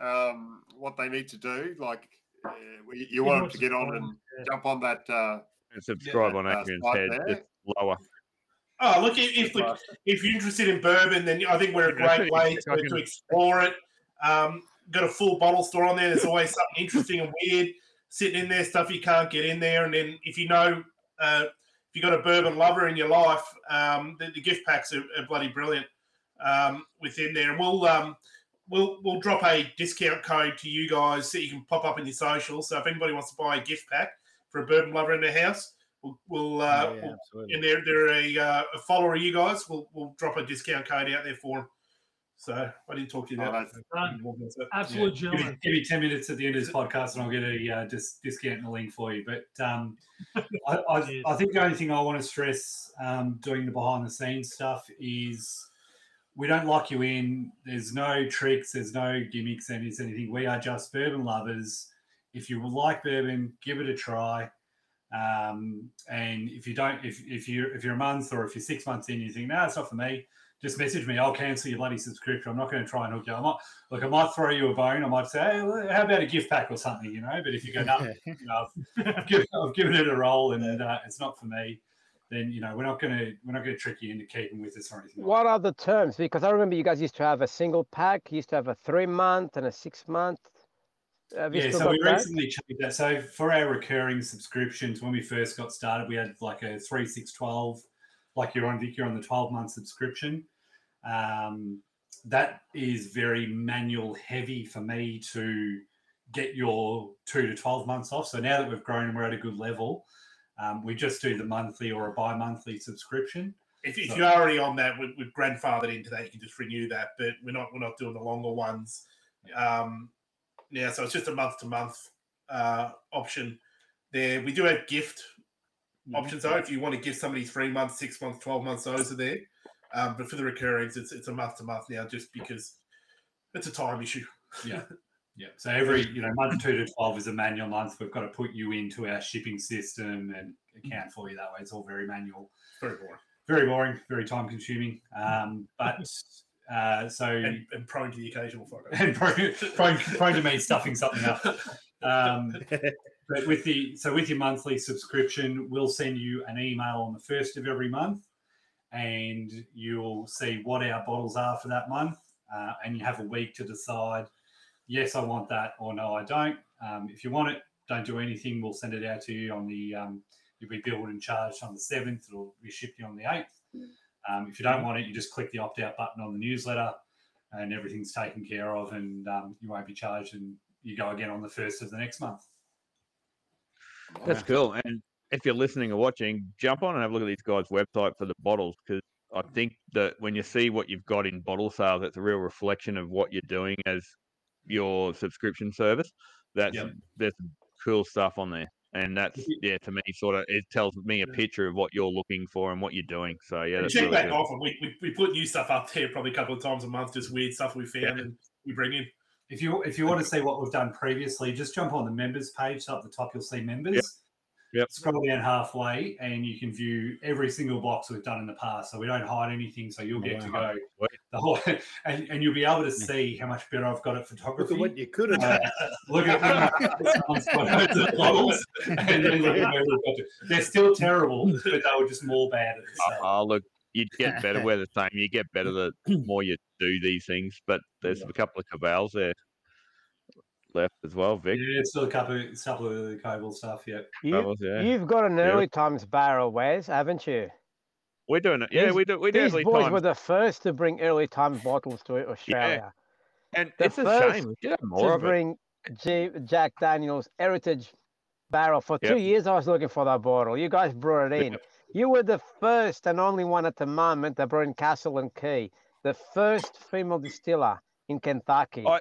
um, what they need to do? Like, uh, we, you want them to get on and jump on that. Uh, and subscribe on uh, Adrian's site head. there. It's lower. Oh, look, if, if, look, if you're interested in bourbon, then I think we're a great way to, to explore it. Um, got a full bottle store on there. There's always something interesting and weird sitting in there, stuff you can't get in there. And then if you know, uh, if you've got a bourbon lover in your life, um, the, the gift packs are, are bloody brilliant um, within there. And we'll um, we'll we'll drop a discount code to you guys that you can pop up in your socials. So if anybody wants to buy a gift pack for a bourbon lover in their house, we'll, we'll, uh, Yeah, we'll and they're they're a, uh, a follower of you guys, we'll we'll drop a discount code out there for them. So I didn't talk to you Oh, about that's- that. Absolute Give me, gentleman. give me 10 minutes at the end of this podcast and I'll get a uh, dis- discount and a link for you. But um, I, I, Cheers. I think the only thing I want to stress um, doing the behind the scenes stuff is we don't lock you in. There's no tricks, there's no gimmicks, and it's anything. We are just bourbon lovers. If you like bourbon, give it a try. Um, and if you don't, if, if you if you're a month or if you're six months in, you think, no, it's not for me. Just message me. I'll cancel your bloody subscription. I'm not going to try and hook you. I might, look, I might throw you a bone. I might say, hey, how about a gift pack or something, you know? But if you go, no, you know, I've, I've, given, I've given it a roll and uh, it's not for me, then you know we're not going to we're not going to trick you into keeping with us or anything. like What are the terms? Because I remember you guys used to have a single pack. You used to have a three month and a six month. Yeah, so we that? recently changed that. So for our recurring subscriptions, when we first got started, we had like a three, six, twelve, like you're on Vic, you're on the twelve month subscription. Um, that is very manual heavy for me to get your two to twelve months off. So now that we've grown and we're at a good level, um, we just do the monthly or a bi-monthly subscription. If, if you're already on that, we, we've grandfathered into that. You can just renew that, but we're not we're not doing the longer ones. Um, yeah, so it's just a month to month uh, option. There, we do have gift options though. If you want to give somebody three months, six months, twelve months, those are there. Um, but for the recurrings, it's it's a month to month now, just because it's a time issue. Yeah. Yeah. So every, you know, month two to 12 is a manual month. We've got to put you into our shipping system and account for you that way. It's all very manual, Very boring very boring, very time consuming. Um, but uh, so, and, and prone to the occasional photo. and prone, prone, prone to me stuffing something up. Um, but with the, so with your monthly subscription, we'll send you an email on the first of every month and you'll see what our bottles are for that month. Uh, and you have a week to decide, yes, I want that, or no, I don't. Um, if you want it, don't do anything, we'll send it out to you on the. Um, you'll be billed and charged on the seventh. It'll be shipped you on the eighth. Um, if you don't want it, you just click the opt out button on the newsletter, and everything's taken care of, and um, you won't be charged. And you go again on the first of the next month. That's cool. And if you're listening or watching, jump on and have a look at these guys' website for the bottles because I think that when you see what you've got in bottle sales, it's a real reflection of what you're doing as your subscription service. That's Yep. there's some cool stuff on there. And that's yeah, to me, sort of it tells me a picture of what you're looking for and what you're doing. So yeah, that's check really back good. often. We, we, we put new stuff up there probably a couple of times a month, just weird stuff we found Yeah. and we bring in. If you if you want to see what we've done previously, just jump on the members page. So at the top, you'll see members. Yep. Scroll down halfway, and you can view every single box we've done in the past. So we don't hide anything. So you'll get to go Sweet. the whole, and, and you'll be able to see how much better I've got at Look photography. at what you could have Uh, look at someone's photos of and then look at where we've got to. They're still terrible, but they were just more bad at the Oh, start. oh, look, you get better. We're the same. You get better the more you do these things. But there's a couple of cabals there left as well, Vic. Yeah, it's still a couple, it's a couple of the cable stuff. Yeah. You, Cabals, yeah. You've got an Yeah. early times barrel, Wes, haven't you? We're doing it. Yeah, These- we do. We do These early boys times. were the first to bring early times bottles to Australia. and the it's a first shame. We should have to more of it. bring G- Jack Daniels Heritage barrel. For two Yep. years, I was looking for that bottle. You guys brought it in. You were the first and only one at the moment that brought in Castle and Key, the first female distiller in Kentucky. I-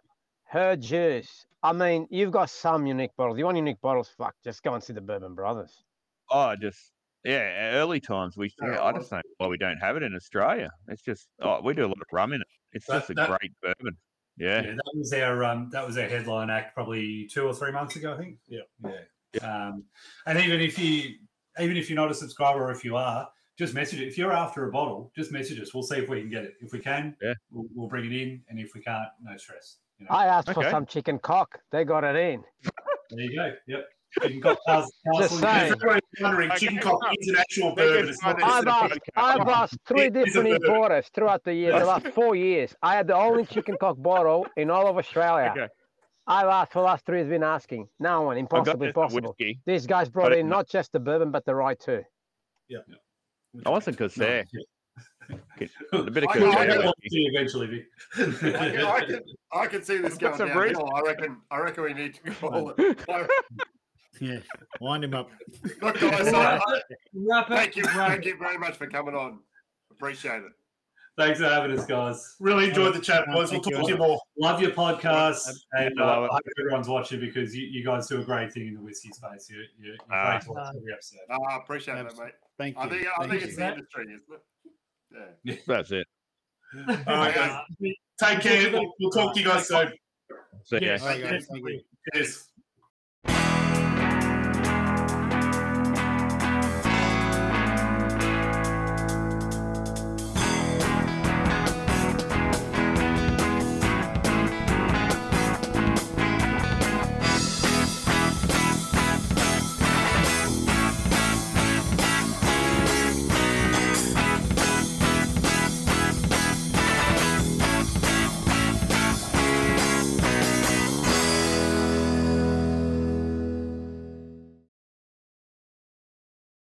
Her juice. I mean, you've got some unique bottles. You want unique bottles? Fuck, just go and see the Bourbon Brothers. Oh, just yeah, early times. We yeah, I just don't know why we don't have it in Australia. It's just oh, we do a lot of rum in it. It's That- just a that- great bourbon. Yeah. Yeah, that was our um, that was our headline act probably two or three months ago, I think. Yeah. yeah. Um, and even if you even if you're not a subscriber or if you are, just message it. If you're after a bottle, just message us. We'll see if we can get it. If we can, Yeah. we'll, we'll bring it in, and if we can't, no stress. You know, I asked for some chicken cock. They got it in. there you go. Yep. You can got Just saying. and If everyone's wondering, Okay, chicken cock is an actual Make it bourbon. It's not I've asked. I've asked three It is a different importers throughout the year, the last four years. I had the only chicken cock bottle in all of Australia. Okay. I've asked for the last three, has been asking. No one, I got impossible, this impossible. whiskey. These guys brought in not just the bourbon, but the rye too. Yeah, I wasn't because No, there. Yeah. A bit of I- We'll I- get Kildare it I- on eventually, I can, I can, I can see this going got some downhill. I reckon. I reckon we need to call it. Yeah, wind him up. Look, guys, I, I, thank you, thank you very much for coming on. Appreciate it. Thanks for having us, guys. Really enjoyed the chat, boys. We'll talk to you more. Love your podcast, and I uh. I hope everyone's watching because you, you guys do a great thing in the whiskey space. You're, you're, you're Ah. great to watch every episode. Uh, I appreciate that, mate. Thank you. I think I Thank think you. it's the industry, isn't it? Yeah. That's it. All right, guys. Take care. We'll, we'll talk to you guys soon. So, yeah. yes, All right, guys, thank you. Cheers.